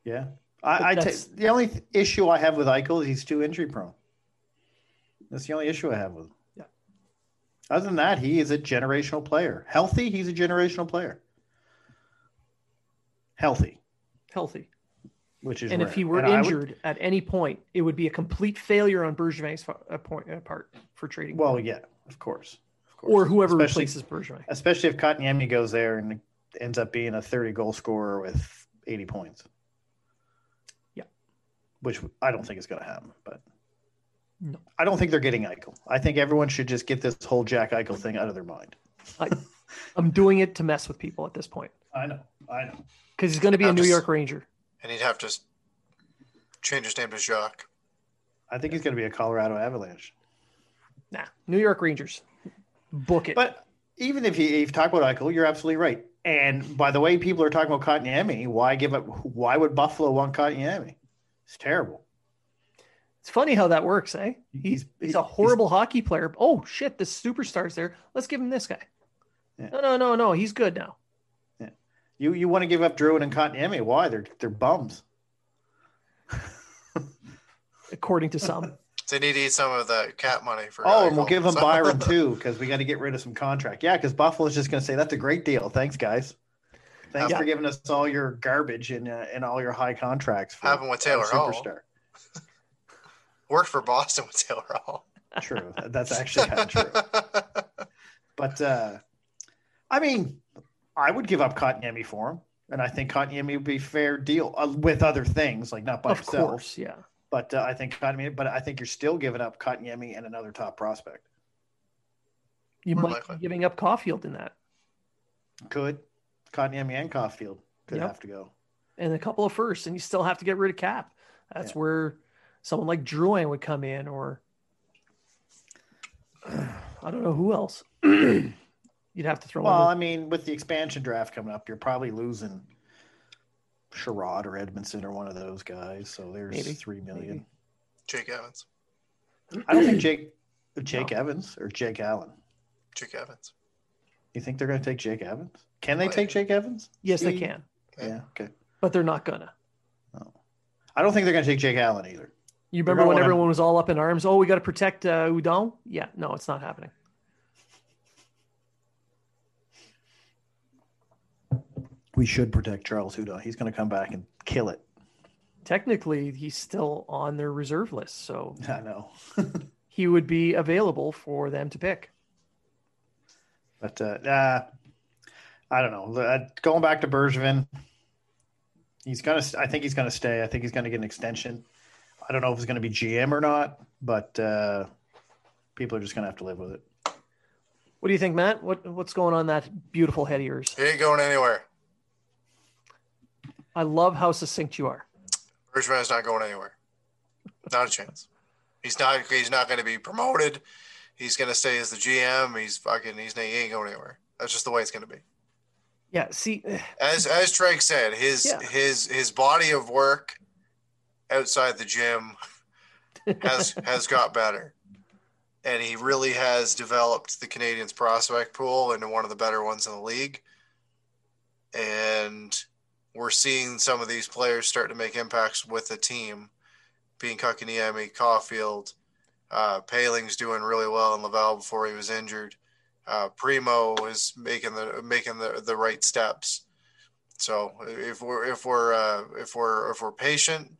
Speaker 3: Yeah,
Speaker 1: But
Speaker 3: I, I ta- the only th- issue I have with Eichel is he's too injury prone. That's the only issue I have with him.
Speaker 1: Yeah.
Speaker 3: Other than that, he is a generational player. Healthy, he's a generational player. Healthy,
Speaker 1: healthy.
Speaker 3: which is
Speaker 1: And if
Speaker 3: rare.
Speaker 1: he were
Speaker 3: And I would-
Speaker 1: injured at any point, it would be a complete failure on Bergevin's uh, point, uh, part for trading.
Speaker 3: well, yeah, of course, of course.
Speaker 1: or whoever
Speaker 3: especially,
Speaker 1: replaces Bergevin.
Speaker 3: especially if Kotkaniemi goes there and ends up being a 30 goal scorer with 80 points.
Speaker 1: Yeah.
Speaker 3: Which I don't think is going to happen, but
Speaker 1: No.
Speaker 3: I don't think they're getting Eichel. I think everyone should just get this whole Jack Eichel thing out of their mind.
Speaker 1: I'm doing it to mess with people at this point
Speaker 3: I know. I know.
Speaker 1: Because he's going to be a
Speaker 2: I'm
Speaker 1: New
Speaker 2: just-
Speaker 1: York Ranger.
Speaker 2: And he'd have to change his name to Jacques.
Speaker 3: I think he's going to be a Colorado Avalanche.
Speaker 1: Nah, New York Rangers. Book it.
Speaker 3: But even if you, if you talk about Eichel, you're absolutely right. And by the way, people are talking about Kotkaniemi. Why give up? Why would Buffalo want Kotkaniemi? It's terrible.
Speaker 1: It's funny how that works, eh? He's he's a horrible hockey player. Oh shit, the superstar's there. Let's give him this guy.
Speaker 3: Yeah.
Speaker 1: No, no, no, no. He's good now.
Speaker 3: You you want to give up Drouin and Cotton Kotkaniemi? Why? They're they're bums.
Speaker 1: According to some.
Speaker 2: They need to eat some of the cat money for.
Speaker 3: Oh, and we'll
Speaker 2: Eichel.
Speaker 3: give them
Speaker 2: So-
Speaker 3: Byron too because we got to get rid of some contract. Yeah, because Buffalo's just going to say that's a great deal. Thanks, guys. Thanks
Speaker 1: Yeah.
Speaker 3: for giving us all your garbage and uh, and all your high contracts. For
Speaker 2: Happened with Taylor Hall.
Speaker 3: superstar.
Speaker 2: Worked for Boston with Taylor Hall.
Speaker 3: True, that's actually kind of true. But uh, I mean, I would give up Kotkaniemi for him, and I think Kotkaniemi would be a fair deal uh, with other things, like not by
Speaker 1: of
Speaker 3: himself.
Speaker 1: course, yeah.
Speaker 3: But uh, I think Kotkaniemi, but I think you're still giving up Kotkaniemi and another top prospect.
Speaker 1: You
Speaker 2: More
Speaker 1: might
Speaker 2: likely.
Speaker 1: be giving up Caufield in that.
Speaker 3: Could Kotkaniemi and Caufield could
Speaker 1: Yep.
Speaker 3: have to go.
Speaker 1: And a couple of firsts, and you still have to get rid of cap. That's
Speaker 3: Yeah.
Speaker 1: where someone like Drouin would come in, or I don't know who else. You'd have to throw
Speaker 3: Well, I mean, with the expansion draft coming up, you're probably losing Chiarot or Edmundson or one of those guys. So there's
Speaker 1: Maybe.
Speaker 3: three million.
Speaker 1: Maybe.
Speaker 2: Jake Evans.
Speaker 3: I don't think Jake Jake Evans or Jake Allen.
Speaker 2: Jake Evans.
Speaker 3: You think they're going to take Jake Evans? Can they take Jake Evans?
Speaker 1: Yes, they can,
Speaker 3: Yeah. Okay.
Speaker 1: but they're not gonna.
Speaker 3: I don't think they're going to take Jake Allen either.
Speaker 1: You remember when
Speaker 3: wanna-
Speaker 1: everyone was all up in arms? Oh, we got to protect uh, Hudon. Yeah, no, it's not happening.
Speaker 3: We should protect Charles Hudon. He's going to come back and kill it.
Speaker 1: Technically, he's still on their reserve list, so
Speaker 3: I know.
Speaker 1: he would be available for them to pick.
Speaker 3: But uh, uh, I don't know. Uh, going back to Bergevin, he's gonna. I think he's gonna stay. I think he's gonna get an extension. I don't know if it's gonna be GM or not, but uh, people are just gonna have to live with it.
Speaker 1: What do you think, Matt? What what's going on that beautiful head of yours?
Speaker 2: He ain't going anywhere.
Speaker 1: I love how succinct you are.
Speaker 2: Bergevin's not going anywhere. Not a chance. He's not. He's not going to be promoted. He's going to stay as the GM. He's fucking. He's he ain't going anywhere. That's just the way it's going to be.
Speaker 1: Yeah. See, eh.
Speaker 2: As as Drake said, his
Speaker 1: Yeah.
Speaker 2: his his body of work outside the gym has has got better, and he really has developed the Canadiens prospect pool into one of the better ones in the league. And we're seeing some of these players start to make impacts with the team, being Kotkaniemi, Caufield, uh, Poehling's doing really well in Laval before he was injured. Uh, Primeau is making the making the, the right steps. So if we're if we're uh, if we're if we're patient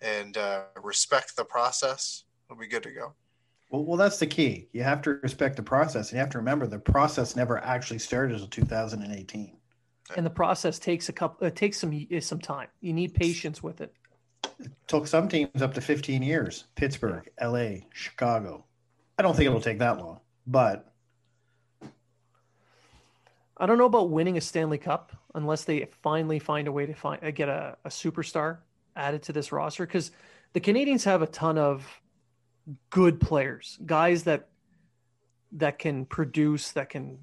Speaker 2: and uh, respect the process, we'll be good to go.
Speaker 3: Well, well, that's the key. You have to respect the process, and you have to remember the process never actually started until 2018.
Speaker 1: And the process takes a couple. It takes some some time. You need patience with it.
Speaker 3: took some teams up to 15 years Pittsburgh, LA, Chicago. I don't think it'll take that long, but
Speaker 1: I don't know about winning a Stanley Cup unless they finally find a way to find get a, a superstar added to this roster because the Canadiens have a ton of good players, guys that that can produce, that can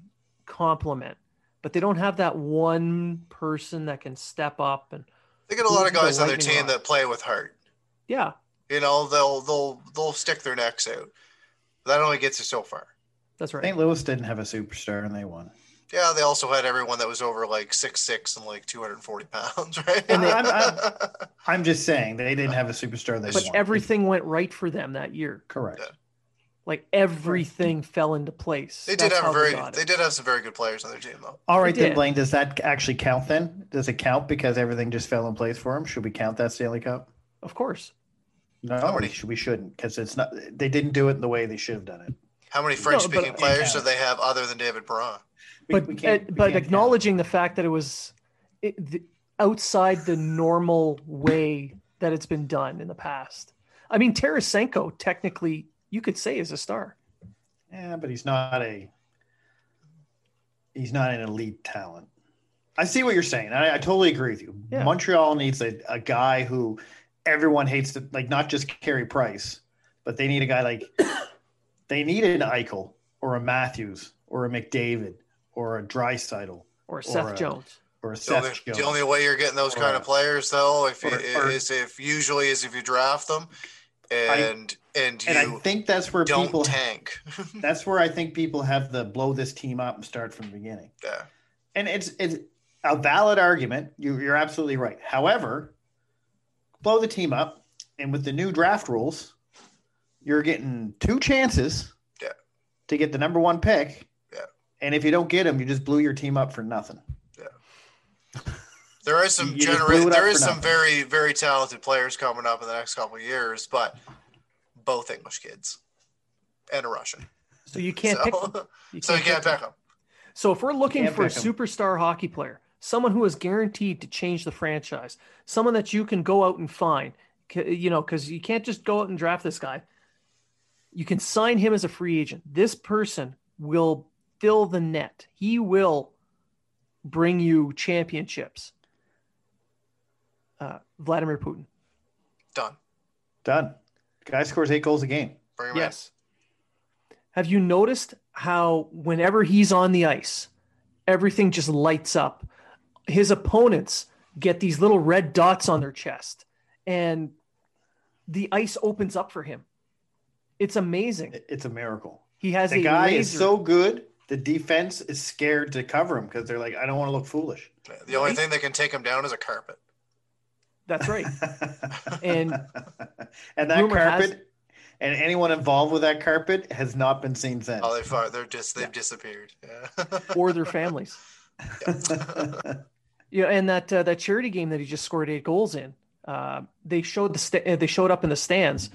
Speaker 1: complement, but they don't have that one person that can step up and
Speaker 2: They get a lot of
Speaker 1: Who's the
Speaker 2: guys on their team
Speaker 1: rod?
Speaker 2: that play with heart.
Speaker 1: yeah,
Speaker 2: You know, they'll they'll they'll stick their necks out. That only gets you so far.
Speaker 1: that's right.
Speaker 3: St. Louis didn't have a superstar and they won.
Speaker 2: Yeah, they also had everyone that was over like six six and like two hundred and forty pounds, right?
Speaker 1: And they-
Speaker 3: I'm- I'm- I'm just saying they didn't have a superstar. They
Speaker 1: But
Speaker 3: won.
Speaker 1: everything went right for them that year.
Speaker 3: correct.
Speaker 2: Yeah.
Speaker 1: Like everything fell into place.
Speaker 2: they did
Speaker 1: That's
Speaker 2: have a very
Speaker 1: got it.
Speaker 2: they did have some very good players on their team though.
Speaker 3: All right, then,
Speaker 1: did.
Speaker 3: Blaine. Does that actually count then? Does it count because everything just fell in place for him? Should we count that Stanley Cup?
Speaker 1: Of course.
Speaker 3: No,
Speaker 2: How many-
Speaker 3: we, should, we shouldn't because it's not. They didn't do it in the way they should have done it.
Speaker 2: How many French
Speaker 1: but-
Speaker 2: speaking
Speaker 1: It
Speaker 2: players do they have other than David Perron?
Speaker 1: But
Speaker 3: we can't-
Speaker 1: uh,
Speaker 3: we
Speaker 1: but
Speaker 3: can't count.
Speaker 1: acknowledging the fact that it was it, the, outside the normal way that it's been done in the past. I mean, Tarasenko technically you could say is a star.
Speaker 3: Yeah, but he's not a he's not an elite talent. I see what you're saying. I, I totally agree with you.
Speaker 1: Yeah.
Speaker 3: Montreal needs a, a guy who everyone hates to like not just Carey Price, but they need a guy like they need an Eichel or a Matthews or a McDavid or a Draisaitl
Speaker 1: Or Seth
Speaker 3: a-
Speaker 1: Jones.
Speaker 3: or a
Speaker 2: The
Speaker 3: Seth
Speaker 2: only,
Speaker 3: Jones.
Speaker 2: the only way you're getting those
Speaker 3: Or,
Speaker 2: kind of players though, if you,
Speaker 3: or- or-
Speaker 2: is if usually is if you draft them and and you
Speaker 3: and I think that's where
Speaker 2: don't
Speaker 3: people
Speaker 2: tank.
Speaker 3: that's where I think people have the blow this team up and start from the beginning.
Speaker 2: yeah.
Speaker 3: and it's it's a valid argument. You, you're absolutely right. However, blow the team up, and with the new draft rules, you're getting two chances
Speaker 2: Yeah.
Speaker 3: to get the number one pick.
Speaker 2: Yeah.
Speaker 3: And if you don't get them, you just blew your team up for nothing.
Speaker 2: There is some
Speaker 3: You
Speaker 2: genera-
Speaker 3: blew it up
Speaker 2: there
Speaker 3: for
Speaker 2: is some
Speaker 3: nothing.
Speaker 2: very very talented players coming up in the next couple of years, but both English kids and a Russian.
Speaker 1: So you can't
Speaker 2: so,
Speaker 1: pick them. You
Speaker 2: so you can't
Speaker 1: pick
Speaker 2: pick them.
Speaker 1: So if we're looking for a
Speaker 3: pick 'em.
Speaker 1: superstar hockey player, someone who is guaranteed to change the franchise, someone that you can go out and find, you know, because you can't just go out and draft this guy. You can sign him as a free agent. This person will fill the net. He will bring you championships. Vladimir Putin.
Speaker 2: Done.
Speaker 3: Done. Guy scores eight goals a game.
Speaker 2: Bring him
Speaker 1: Yes. Have you noticed how whenever he's on the ice, everything just lights up? His opponents get these little red dots on their chest, and the ice opens up for him. It's amazing.
Speaker 3: It's a miracle.
Speaker 1: He has
Speaker 3: The
Speaker 1: a
Speaker 3: guy
Speaker 1: laser.
Speaker 3: is so good the defense is scared to cover him because they're like, I don't want to look foolish.
Speaker 2: The only thing that can take him down is a carpet.
Speaker 1: That's right. and
Speaker 3: and that carpet has... and anyone involved with that carpet has not been seen since.
Speaker 2: Oh, they are they're just they've yeah. disappeared.
Speaker 1: Yeah. or their families. Yeah. yeah, and that uh, that charity game that he just scored eight goals in. Uh, they showed the st- uh, they showed up in the stands.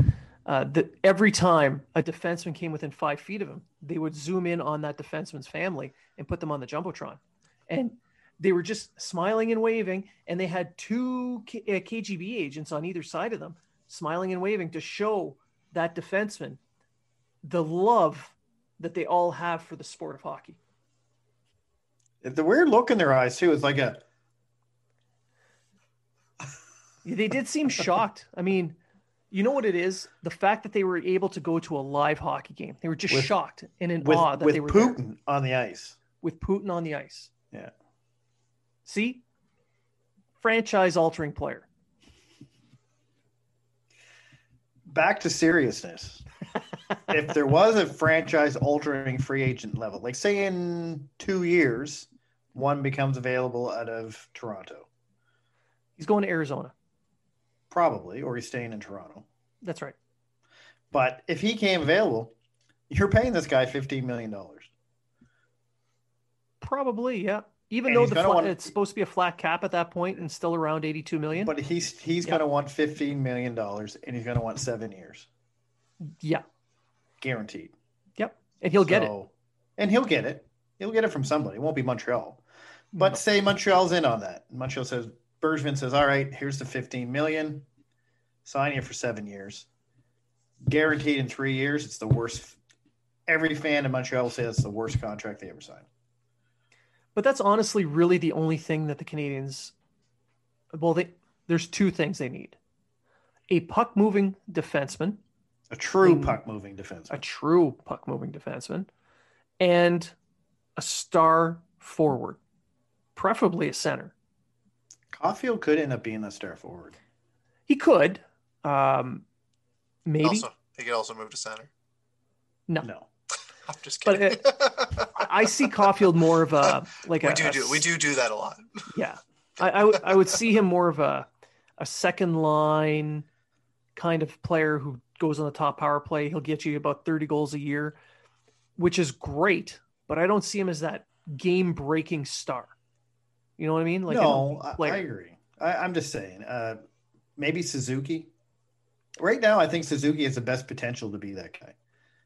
Speaker 1: Uh, that every time a defenseman came within five feet of him, they would zoom in on that defenseman's family and put them on the jumbotron, and they were just smiling and waving. And they had two K- uh, KGB agents on either side of them, smiling and waving to show that defenseman the love that they all have for the sport of hockey.
Speaker 3: The weird look in their eyes too is like a
Speaker 1: they did seem shocked. I mean, you know what it is? The fact that they were able to go to a live hockey game. They were just with, shocked and in
Speaker 3: with,
Speaker 1: awe that
Speaker 3: with
Speaker 1: they were
Speaker 3: Putin
Speaker 1: there.
Speaker 3: on the ice.
Speaker 1: With Putin on the ice.
Speaker 3: Yeah.
Speaker 1: See? Franchise altering player.
Speaker 3: Back to seriousness. if there was a franchise altering free agent level, like say in two years, one becomes available out of Toronto.
Speaker 1: He's going to Arizona
Speaker 3: probably, or he's staying in Toronto.
Speaker 1: That's right.
Speaker 3: But if he came available, you're paying this guy fifteen million dollars.
Speaker 1: Probably, yeah. Even and though the flat, want, it's supposed to be a flat cap at that point and still around eighty-two million.
Speaker 3: But he's he's yeah. going to want fifteen million dollars, and he's going to want seven years.
Speaker 1: Yeah,
Speaker 3: guaranteed.
Speaker 1: Yep, and he'll so, get it.
Speaker 3: And he'll get it. He'll get it from somebody. It won't be Montreal. But no. say Montreal's in on that. Montreal says, Bergevin says, "All right, here's the 15 million. Sign you for seven years, guaranteed in three years. It's the worst. Every fan in Montreal will say that's the worst contract they ever signed.
Speaker 1: But that's honestly really the only thing that the Canadiens Well, they there's two things they need: a puck moving defenseman,
Speaker 3: a true puck moving defenseman,
Speaker 1: a true puck moving defenseman, and a star forward, preferably a center.
Speaker 3: Caufield could end up being a star forward.
Speaker 1: He could. Um, maybe.
Speaker 2: Also, he could also move to center.
Speaker 1: No.
Speaker 3: No.
Speaker 2: I'm just kidding.
Speaker 1: But uh, I see Caufield more of a like
Speaker 2: we
Speaker 1: a,
Speaker 2: do
Speaker 1: a,
Speaker 2: do we do do that a lot.
Speaker 1: Yeah, I, I, w- I would see him more of a a second line kind of player who goes on the top power play. He'll get you about 30 goals a year, which is great. But I don't see him as that game breaking star. You know what I mean?
Speaker 3: Like no, I, I, agree. I, am just saying, uh, maybe Suzuki. Right now, I think Suzuki has the best potential to be that guy.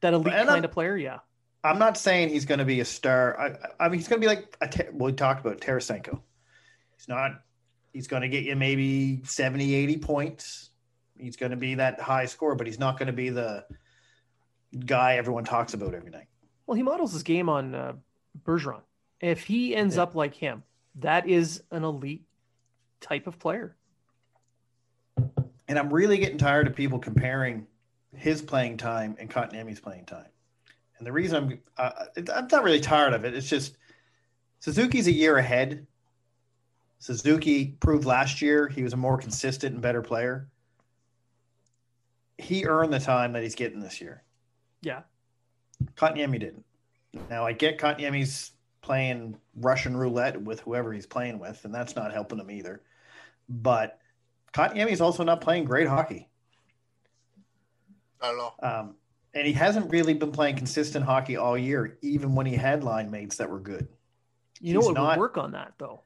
Speaker 1: That elite kind I'm, of player, yeah.
Speaker 3: I'm not saying he's going to be a star. I, I mean, he's going to be like a. Well, we talked about Tarasenko. He's not. He's going to get you maybe 70, 80 points. He's going to be that high score, but he's not going to be the guy everyone talks about every night.
Speaker 1: Well, he models his game on uh, Bergeron. If he ends yeah. up like him, that is an elite type of player.
Speaker 3: And I'm really getting tired of people comparing his playing time and Kotkaniemi's playing time. And the reason I'm uh, I'm not really tired of it. It's just Suzuki's a year ahead. Suzuki proved last year he was a more consistent and better player. He earned the time that he's getting this year.
Speaker 1: Yeah.
Speaker 3: Kotkaniemi didn't. Now I get Kotkaniemi's playing Russian roulette with whoever he's playing with, and that's not helping him either. But is also not playing great hockey.
Speaker 2: I don't know.
Speaker 3: Um, and he hasn't really been playing consistent hockey all year, even when he had line mates that were good.
Speaker 1: You he's know what not, would work on that though?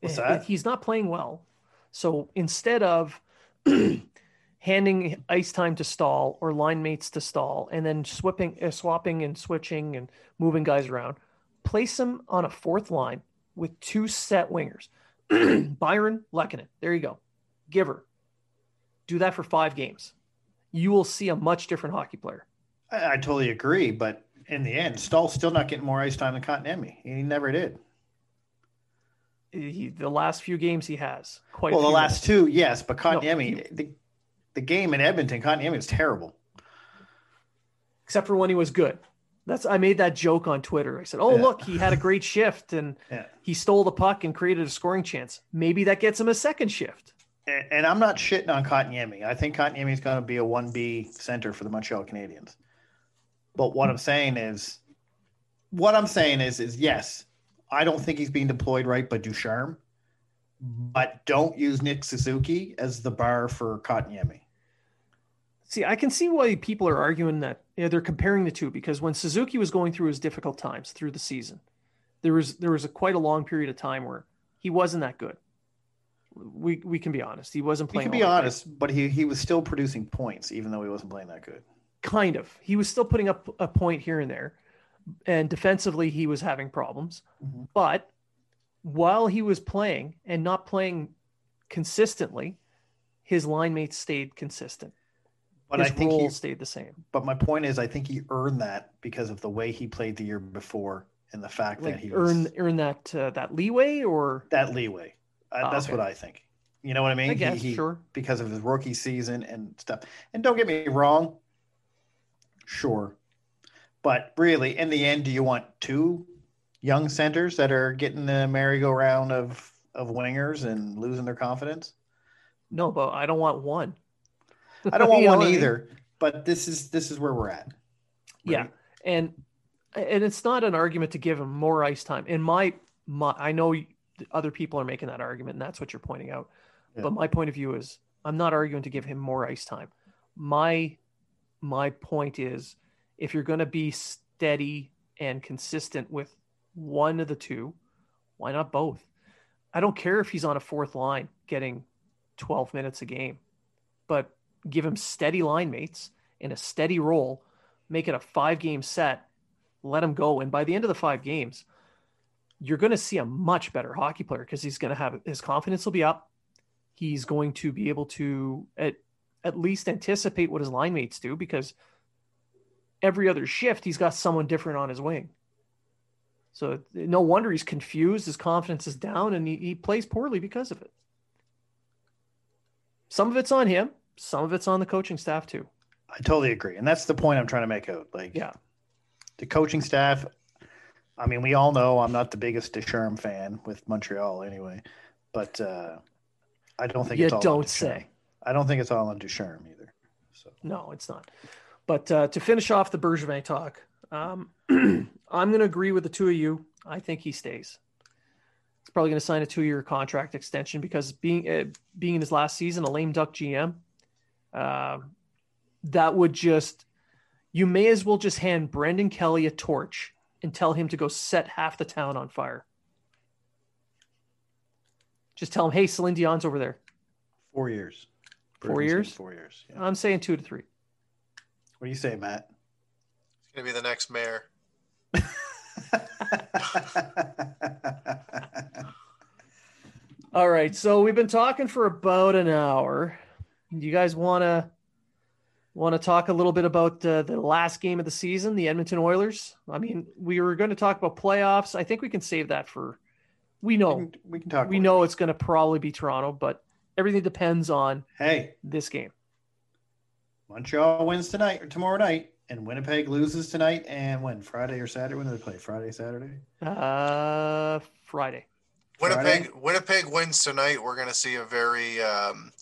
Speaker 3: What's that?
Speaker 1: He's not playing well. So instead of handing ice time to Staal or line mates to Staal and then swapping, uh, swapping and switching and moving guys around, place him on a fourth line with two set wingers. Byron Lehkonen. There you go. Giver. Do that for five games. You will see a much different hockey player.
Speaker 3: I, I totally agree, but in the end, Staal's still not getting more ice time than Kotkaniemi. He never did.
Speaker 1: He, the last few games he has
Speaker 3: quite well. the last two, yes, but Kotkaniemi, no, the, the game in Edmonton, Kotkaniemi was terrible.
Speaker 1: Except for when he was good. That's I made that joke on Twitter. I said, "Oh, yeah. look, he had a great shift and yeah. he stole the puck and created a scoring chance. Maybe that gets him a second shift."
Speaker 3: And, I'm not shitting on Kotkaniemi. I think Kotkaniemi is going to be a one B center for the Montreal Canadiens. But what I'm saying is, what I'm saying is, is yes, I don't think he's being deployed right, but Ducharme. But don't use Nick Suzuki as the bar for Kotkaniemi.
Speaker 1: See, I can see why people are arguing that you know, they're comparing the two because when Suzuki was going through his difficult times through the season, there was there was a quite a long period of time where he wasn't that good. We we can be honest. He wasn't
Speaker 3: We
Speaker 1: playing.
Speaker 3: can be honest, but he he was still producing points, even though he wasn't playing that good.
Speaker 1: Kind of. He was still putting up a point here and there, and defensively he was having problems.
Speaker 3: Mhm.
Speaker 1: But while he was playing and not playing consistently, his line mates stayed consistent.
Speaker 3: But
Speaker 1: his
Speaker 3: I think
Speaker 1: role
Speaker 3: he,
Speaker 1: stayed the same.
Speaker 3: but my point is, I think he earned that because of the way he played the year before and the fact
Speaker 1: Like
Speaker 3: that he was
Speaker 1: earn earn that uh, that leeway, or
Speaker 3: that leeway. I,
Speaker 1: Oh,
Speaker 3: that's
Speaker 1: okay.
Speaker 3: what I think. You know what I mean?
Speaker 1: I guess
Speaker 3: he-
Speaker 1: sure.
Speaker 3: because of his rookie season and stuff. And don't get me wrong, sure. But really, in the end, do you want two young centers that are getting the merry-go-round of of wingers and losing their confidence?
Speaker 1: No, but I don't want one.
Speaker 3: I don't want
Speaker 1: know
Speaker 3: one
Speaker 1: what I mean?
Speaker 3: either. But this is this is where we're at.
Speaker 1: Yeah, and and it's not an argument to give him more ice time. In my, my I know other people are making that argument, and that's what you're pointing out.
Speaker 3: Yeah.
Speaker 1: But my point of view is, I'm not arguing to give him more ice time. My my point is, if you're going to be steady and consistent with one of the two, why not both? I don't care if he's on a fourth line getting 12 minutes a game, but give him steady line mates in a steady role, make it a five game set, let him go. And by the end of the five games, you're going to see a much better hockey player because he's going to have his confidence will be up. He's going to be able to at, at least anticipate what his line mates do because every other shift he's got someone different on his wing. So no wonder he's confused. His confidence is down, and he, he plays poorly because of it. Some of it's on him. Some of it's on the coaching staff too.
Speaker 3: I totally agree, and that's the point I'm trying to make out. Like,
Speaker 1: Yeah.
Speaker 3: the coaching staff. I mean, we all know I'm not the biggest Deschamps fan with Montreal, anyway, but uh, I don't think
Speaker 1: You
Speaker 3: it's all on
Speaker 1: don't
Speaker 3: Ducharme.
Speaker 1: say.
Speaker 3: I don't think it's all on Ducharme either. So
Speaker 1: No, it's not. But uh, to finish off the Bergevin talk, um, I'm going to agree with the two of you. I think he stays. He's probably going to sign a two-year contract extension because being uh, being in his last season, a lame duck GM, uh, that would just you may as well just hand Brendan Kelly a torch and tell him to go set half the town on fire. Just tell him, hey, Celine Dion's over there.
Speaker 3: four years.
Speaker 1: Four
Speaker 3: Bergen's
Speaker 1: years?
Speaker 3: Four years. Yeah.
Speaker 1: I'm saying two to three.
Speaker 3: What do you say, Matt?
Speaker 2: He's gonna be the next mayor.
Speaker 1: All right, so we've been talking for about an hour. Do you guys want to want to talk a little bit about uh, the last game of the season, the Edmonton Oilers? I mean, we were going to talk about playoffs. I think we can save that for. We
Speaker 3: we,
Speaker 1: know
Speaker 3: can, we can talk.
Speaker 1: we
Speaker 3: Oilers.
Speaker 1: know it's going to probably be Toronto, but everything depends on
Speaker 3: Hey,
Speaker 1: this game.
Speaker 3: Montreal wins tonight or tomorrow night, and Winnipeg loses tonight. And when Friday or Saturday? When do they play? Friday, Saturday.
Speaker 1: Uh, Friday.
Speaker 2: Winnipeg
Speaker 3: Friday?
Speaker 2: Winnipeg wins tonight. We're going to see a very um,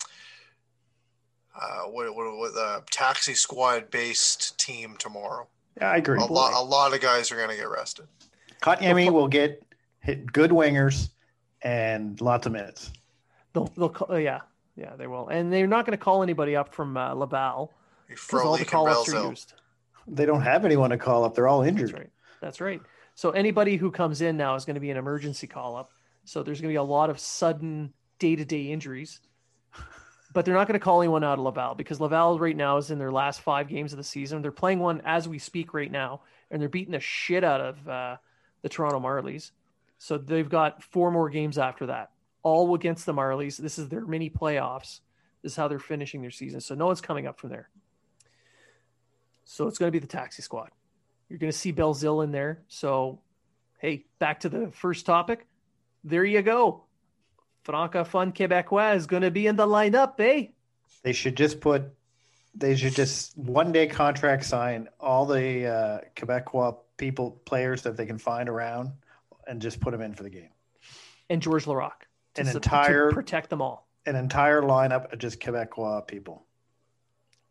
Speaker 2: uh, what what, what uh, taxi squad based team tomorrow.
Speaker 3: Yeah, I agree.
Speaker 2: A lot a lot of guys are going to get rested.
Speaker 3: Kotkaniemi will get hit good wingers and lots of minutes.
Speaker 1: They'll, they'll call, yeah, yeah, they will, and they're not going to call anybody up from uh, Laval because all the call ups are used.
Speaker 3: They don't have anyone to call up. They're all injured.
Speaker 1: That's right. That's right. So anybody who comes in now is going to be an emergency call up. So there's going to be a lot of sudden day to day injuries. But they're not going to call anyone out of Laval because Laval right now is in their last five games of the season. They're playing one as we speak right now, and they're beating the shit out of uh, the Toronto Marlies. So they've got four more games after that, all against the Marlies. This is their mini playoffs. This is how they're finishing their season. So no one's coming up from there. So it's going to be the taxi squad. You're going to see Belzile in there. So, hey, back to the first topic. There you go. Francophone Quebecois is going to be in the lineup, eh?
Speaker 3: They should just put. They should just one day contract sign all the uh, Quebecois people players that they can find around, and just put them in for the game.
Speaker 1: And George to
Speaker 3: An entire-
Speaker 1: protect them all.
Speaker 3: An entire lineup of just Quebecois people,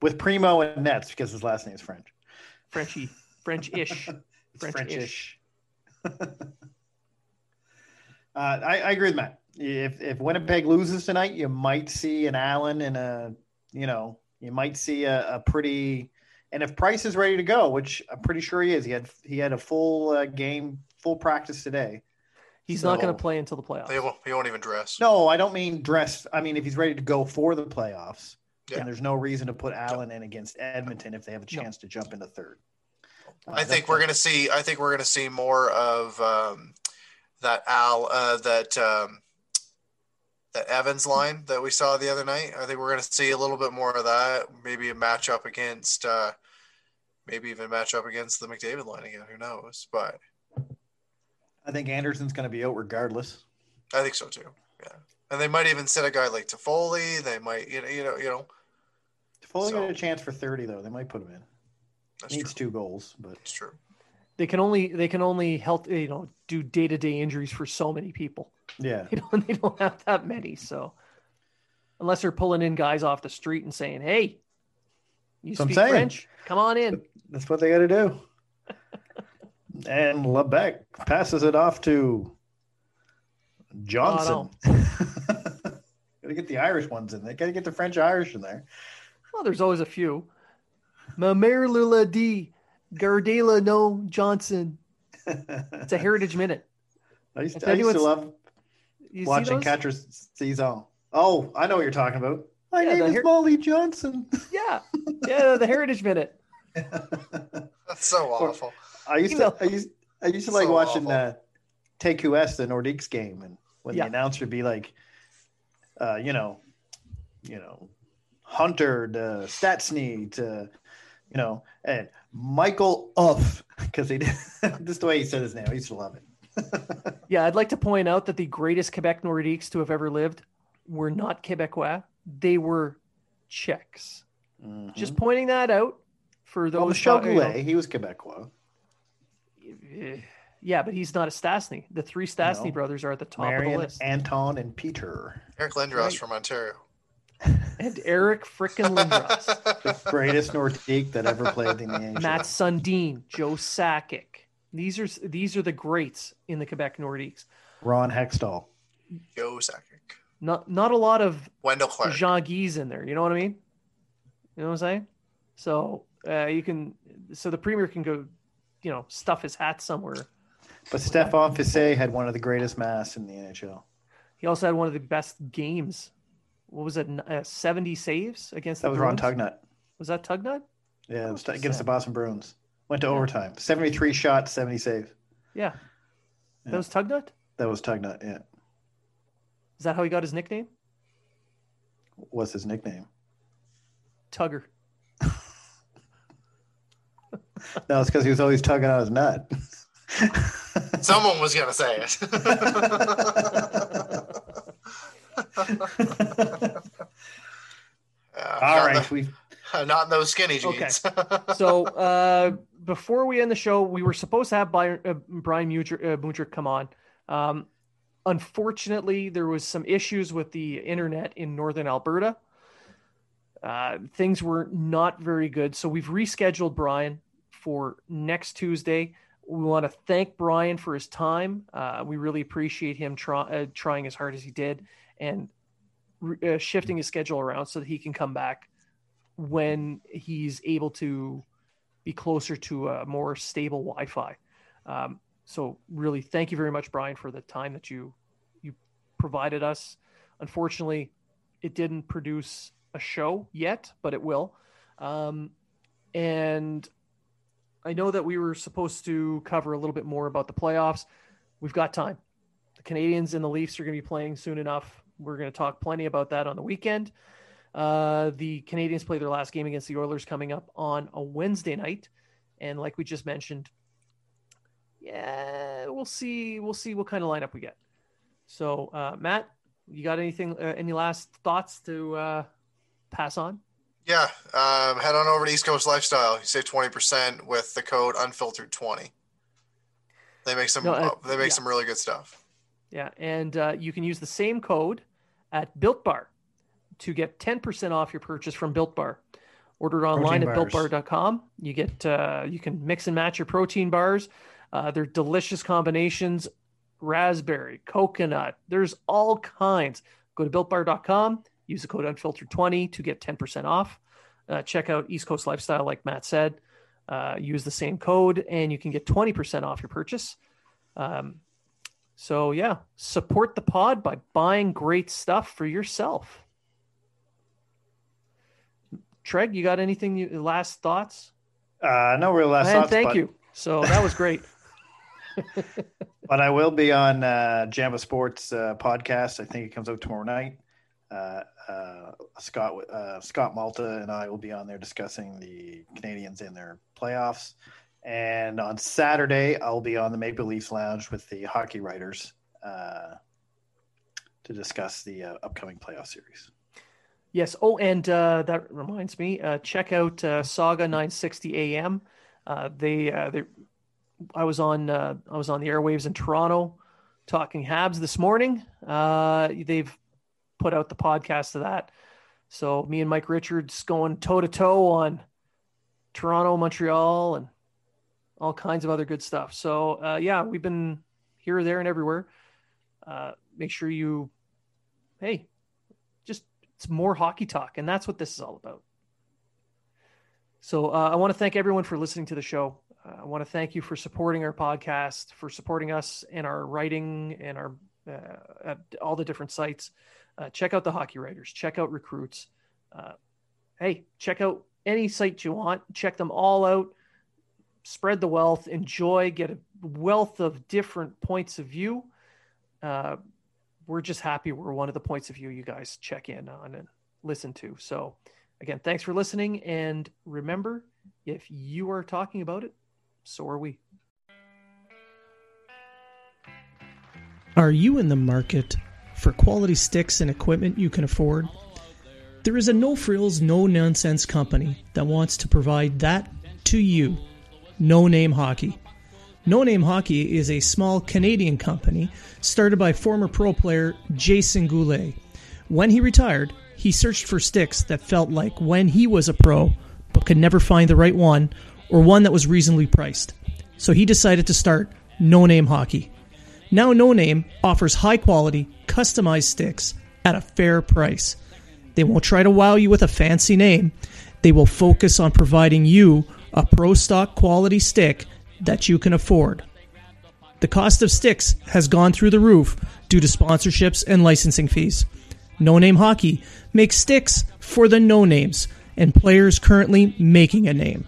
Speaker 3: with Primeau and Nets because his last name is French.
Speaker 1: Frenchy, French-ish. French-ish.
Speaker 3: French-ish. Uh, I, I agree with Matt. If if Winnipeg loses tonight, you might see an Allen and a you know you might see a, a pretty and if Price is ready to go, which I'm pretty sure he is, he had he had a full uh, game, full practice today.
Speaker 1: He's
Speaker 3: So-
Speaker 1: not going to play until the playoffs.
Speaker 2: He won't, he won't even dress.
Speaker 3: No, I don't mean dress. I mean if he's ready to go for the playoffs,
Speaker 2: Yeah.
Speaker 3: then there's no reason to put Allen in against Edmonton if they have a
Speaker 1: No.
Speaker 3: chance to jump into third. Uh,
Speaker 2: I think we're gonna see. I think we're gonna see more of um, that Al uh, that um, that Evans line that we saw the other night. I think we're gonna see a little bit more of that. Maybe a matchup against, uh, maybe even match up against the McDavid line again. Who knows? But
Speaker 3: I think Anderson's going to be out regardless.
Speaker 2: I think so too. Yeah, and they might even sit a guy like Toffoli. They might, you know, you know, you know.
Speaker 3: Foley
Speaker 2: So-
Speaker 3: got a chance for 30 though. They might put him in.
Speaker 2: That's
Speaker 3: Needs
Speaker 2: true.
Speaker 3: two goals, but
Speaker 2: That's true.
Speaker 1: They can only they can only help you know do day to day injuries for so many people.
Speaker 3: yeah.
Speaker 1: They don't they don't have that many. So unless they're pulling in guys off the street and saying, "Hey, you
Speaker 3: That's
Speaker 1: speak. French? Come on in."
Speaker 3: That's what they got to do. and Lebec passes it off to Johnson. got to get the Irish ones in. They got to get the French Irish in there.
Speaker 1: Well, there's always a few. Ma mère Lula D. Gardela no Johnson. It's a heritage minute.
Speaker 3: I used, to, I used to love
Speaker 1: see
Speaker 3: watching
Speaker 1: those?
Speaker 3: Catcher Saison. Oh, I know what you're talking about. My
Speaker 1: Yeah,
Speaker 3: name is
Speaker 1: her-
Speaker 3: Molly Johnson.
Speaker 1: Yeah, yeah, the heritage minute.
Speaker 2: That's so
Speaker 3: Or-
Speaker 2: awful.
Speaker 3: I used
Speaker 1: You
Speaker 3: to,
Speaker 1: know.
Speaker 3: I used, I used to like
Speaker 2: So
Speaker 3: watching
Speaker 2: awful.
Speaker 3: uh, TQS, the Nordiques game, and when
Speaker 1: Yeah.
Speaker 3: the announcer would be like, uh, you know, you know, Hunter to Stastny to, you know, and Michael Uff, because he did just the way he said his name. I used to love it.
Speaker 1: Yeah, I'd like to point out that the greatest Quebec Nordiques to have ever lived were not Quebecois; they were Czechs. Just pointing that out for
Speaker 3: Mm-hmm. well,
Speaker 1: those.
Speaker 3: Michel
Speaker 1: thought- you know-
Speaker 3: he was Quebecois.
Speaker 1: Eh, Yeah, but he's not a Stastny. The three Stastny
Speaker 3: No.
Speaker 1: brothers are at the top of the list.
Speaker 3: Anton, and Peter.
Speaker 2: Eric Lindros
Speaker 1: right.
Speaker 2: from Ontario.
Speaker 1: And Eric frickin' Lindros,
Speaker 3: The greatest Nordique that ever played in the NHL.
Speaker 1: Mats Sundin, Joe Sakic. These are these are the greats in the Quebec Nordiques.
Speaker 3: Ron Hextall.
Speaker 2: Joe Sakic.
Speaker 1: Not not a lot of
Speaker 2: Wendell Clark.
Speaker 1: Jean Guys in there. You know what I mean? You know what I'm saying? So uh, you can so the premier can go, you know, stuff his hat somewhere.
Speaker 3: But Stéphane Fiset had one of the greatest masks in the NHL.
Speaker 1: He also had one of the best games. What was it? Uh, 70 saves against
Speaker 3: That
Speaker 1: the
Speaker 3: was Ron Tugnutt.
Speaker 1: Was that Tugnutt?
Speaker 3: Yeah, it was
Speaker 1: Percent.
Speaker 3: against the Boston Bruins. Went to
Speaker 1: Yeah.
Speaker 3: overtime. 73 shots, 70 saves.
Speaker 1: Yeah.
Speaker 3: Yeah.
Speaker 1: That was Tugnutt?
Speaker 3: That was Tugnutt, yeah.
Speaker 1: Is that how he got his nickname?
Speaker 3: What's his nickname?
Speaker 1: Tugger.
Speaker 3: No, it's because he was always tugging on his nut.
Speaker 2: Someone was gonna say it. Yeah,
Speaker 3: All
Speaker 2: not
Speaker 3: right,
Speaker 2: in
Speaker 3: we
Speaker 2: the- not in those skinny
Speaker 1: Okay.
Speaker 2: jeans.
Speaker 1: So uh, before we end the show, we were supposed to have Brian, uh, Brian Mudrick, uh, come on. Um, unfortunately, there was some issues with the internet in northern Alberta. Uh, things were not very good, so we've rescheduled Brian for next Tuesday. We want to thank Brian for his time. Uh, we really appreciate him try, uh, trying as hard as he did and uh, shifting his schedule around so that he can come back when he's able to be closer to a more stable Wi-Fi. Um, so really, thank you very much, Brian, for the time that you you provided us. Unfortunately, it didn't produce a show yet, but it will. Um, and I know that we were supposed to cover a little bit more about the playoffs. We've got time. The Canadiens and the Leafs are going to be playing soon enough. We're going to talk plenty about that on the weekend. Uh, the Canadiens play their last game against the Oilers coming up on a Wednesday night, and like we just mentioned, yeah, we'll see. We'll see what kind of lineup we get. So, uh, Matt, you got anything? Uh, any last thoughts to uh, pass on?
Speaker 2: yeah, um, head on over to East Coast Lifestyle. You save twenty percent with the code unfiltered twenty. They make some.
Speaker 1: No, uh,
Speaker 2: they make
Speaker 1: yeah.
Speaker 2: some really good stuff.
Speaker 1: Yeah, and uh, you can use the same code at Built Bar to get 10% off your purchase from Built Bar. Order it online
Speaker 3: Protein
Speaker 1: at
Speaker 3: bars.
Speaker 1: builtbar.com. You get uh, you can mix and match your protein bars. Uh, they're delicious combinations raspberry, coconut. There's all kinds. Go to builtbar.com, use the code unfiltered20 to get 10% off. Uh, check out East Coast Lifestyle, like Matt said. Uh, use the same code and you can get 20% off your purchase. Um, so, yeah, support the pod by buying great stuff for yourself. Treg, you got anything? You, last thoughts?
Speaker 3: Uh, no real last thoughts.
Speaker 1: Thank but... you. So that was great.
Speaker 3: but I will be on uh, Jamba Sports uh, podcast. I think it comes out tomorrow night. Uh, uh, Scott uh, Scott Malta and I will be on there discussing the Canadiens and their playoffs. And on Saturday, I'll be on the Maple Leafs Lounge with the hockey writers uh, to discuss the uh, upcoming playoff series.
Speaker 1: Yes. Oh, and uh, that reminds me. Uh, check out uh, Saga 960 AM. Uh, they they I was on I was on the airwaves in Toronto talking Habs this morning. They've put out the podcast of that. So me and Mike Richards going toe to toe on Toronto, Montreal, and all kinds of other good stuff. So uh, yeah, we've been here, there, and everywhere. Uh, make sure you, hey, just it's more hockey talk, and that's what this is all about. So uh, I want to thank everyone for listening to the show. Uh, I want to thank you for supporting our podcast, for supporting us in our writing and our uh, at all the different sites. Uh, check out the hockey writers. Check out recruits. Hey, check out any site you want. Check them all out. Spread the wealth. Enjoy. Get a wealth of different points of view. Uh, we're just happy we're one of the points of view you guys check in on and listen to. So, again, thanks for listening. And remember, if you are talking about it, so are we.
Speaker 4: Are you in the market for quality sticks and equipment you can afford? There is a no frills, no nonsense company that wants to provide that to you. No Name Hockey. No Name Hockey is a small Canadian company started by former pro player Jason Goulet. When he retired, he searched for sticks that felt like when he was a pro, but could never find the right one or one that was reasonably priced. So he decided to start No Name Hockey. Now, No Name offers high quality, customized sticks at a fair price. They won't try to wow you with a fancy name. They will focus on providing you a pro stock quality stick that you can afford. The cost of sticks has gone through the roof due to sponsorships and licensing fees. No Name Hockey makes sticks for the no names and players currently making a name.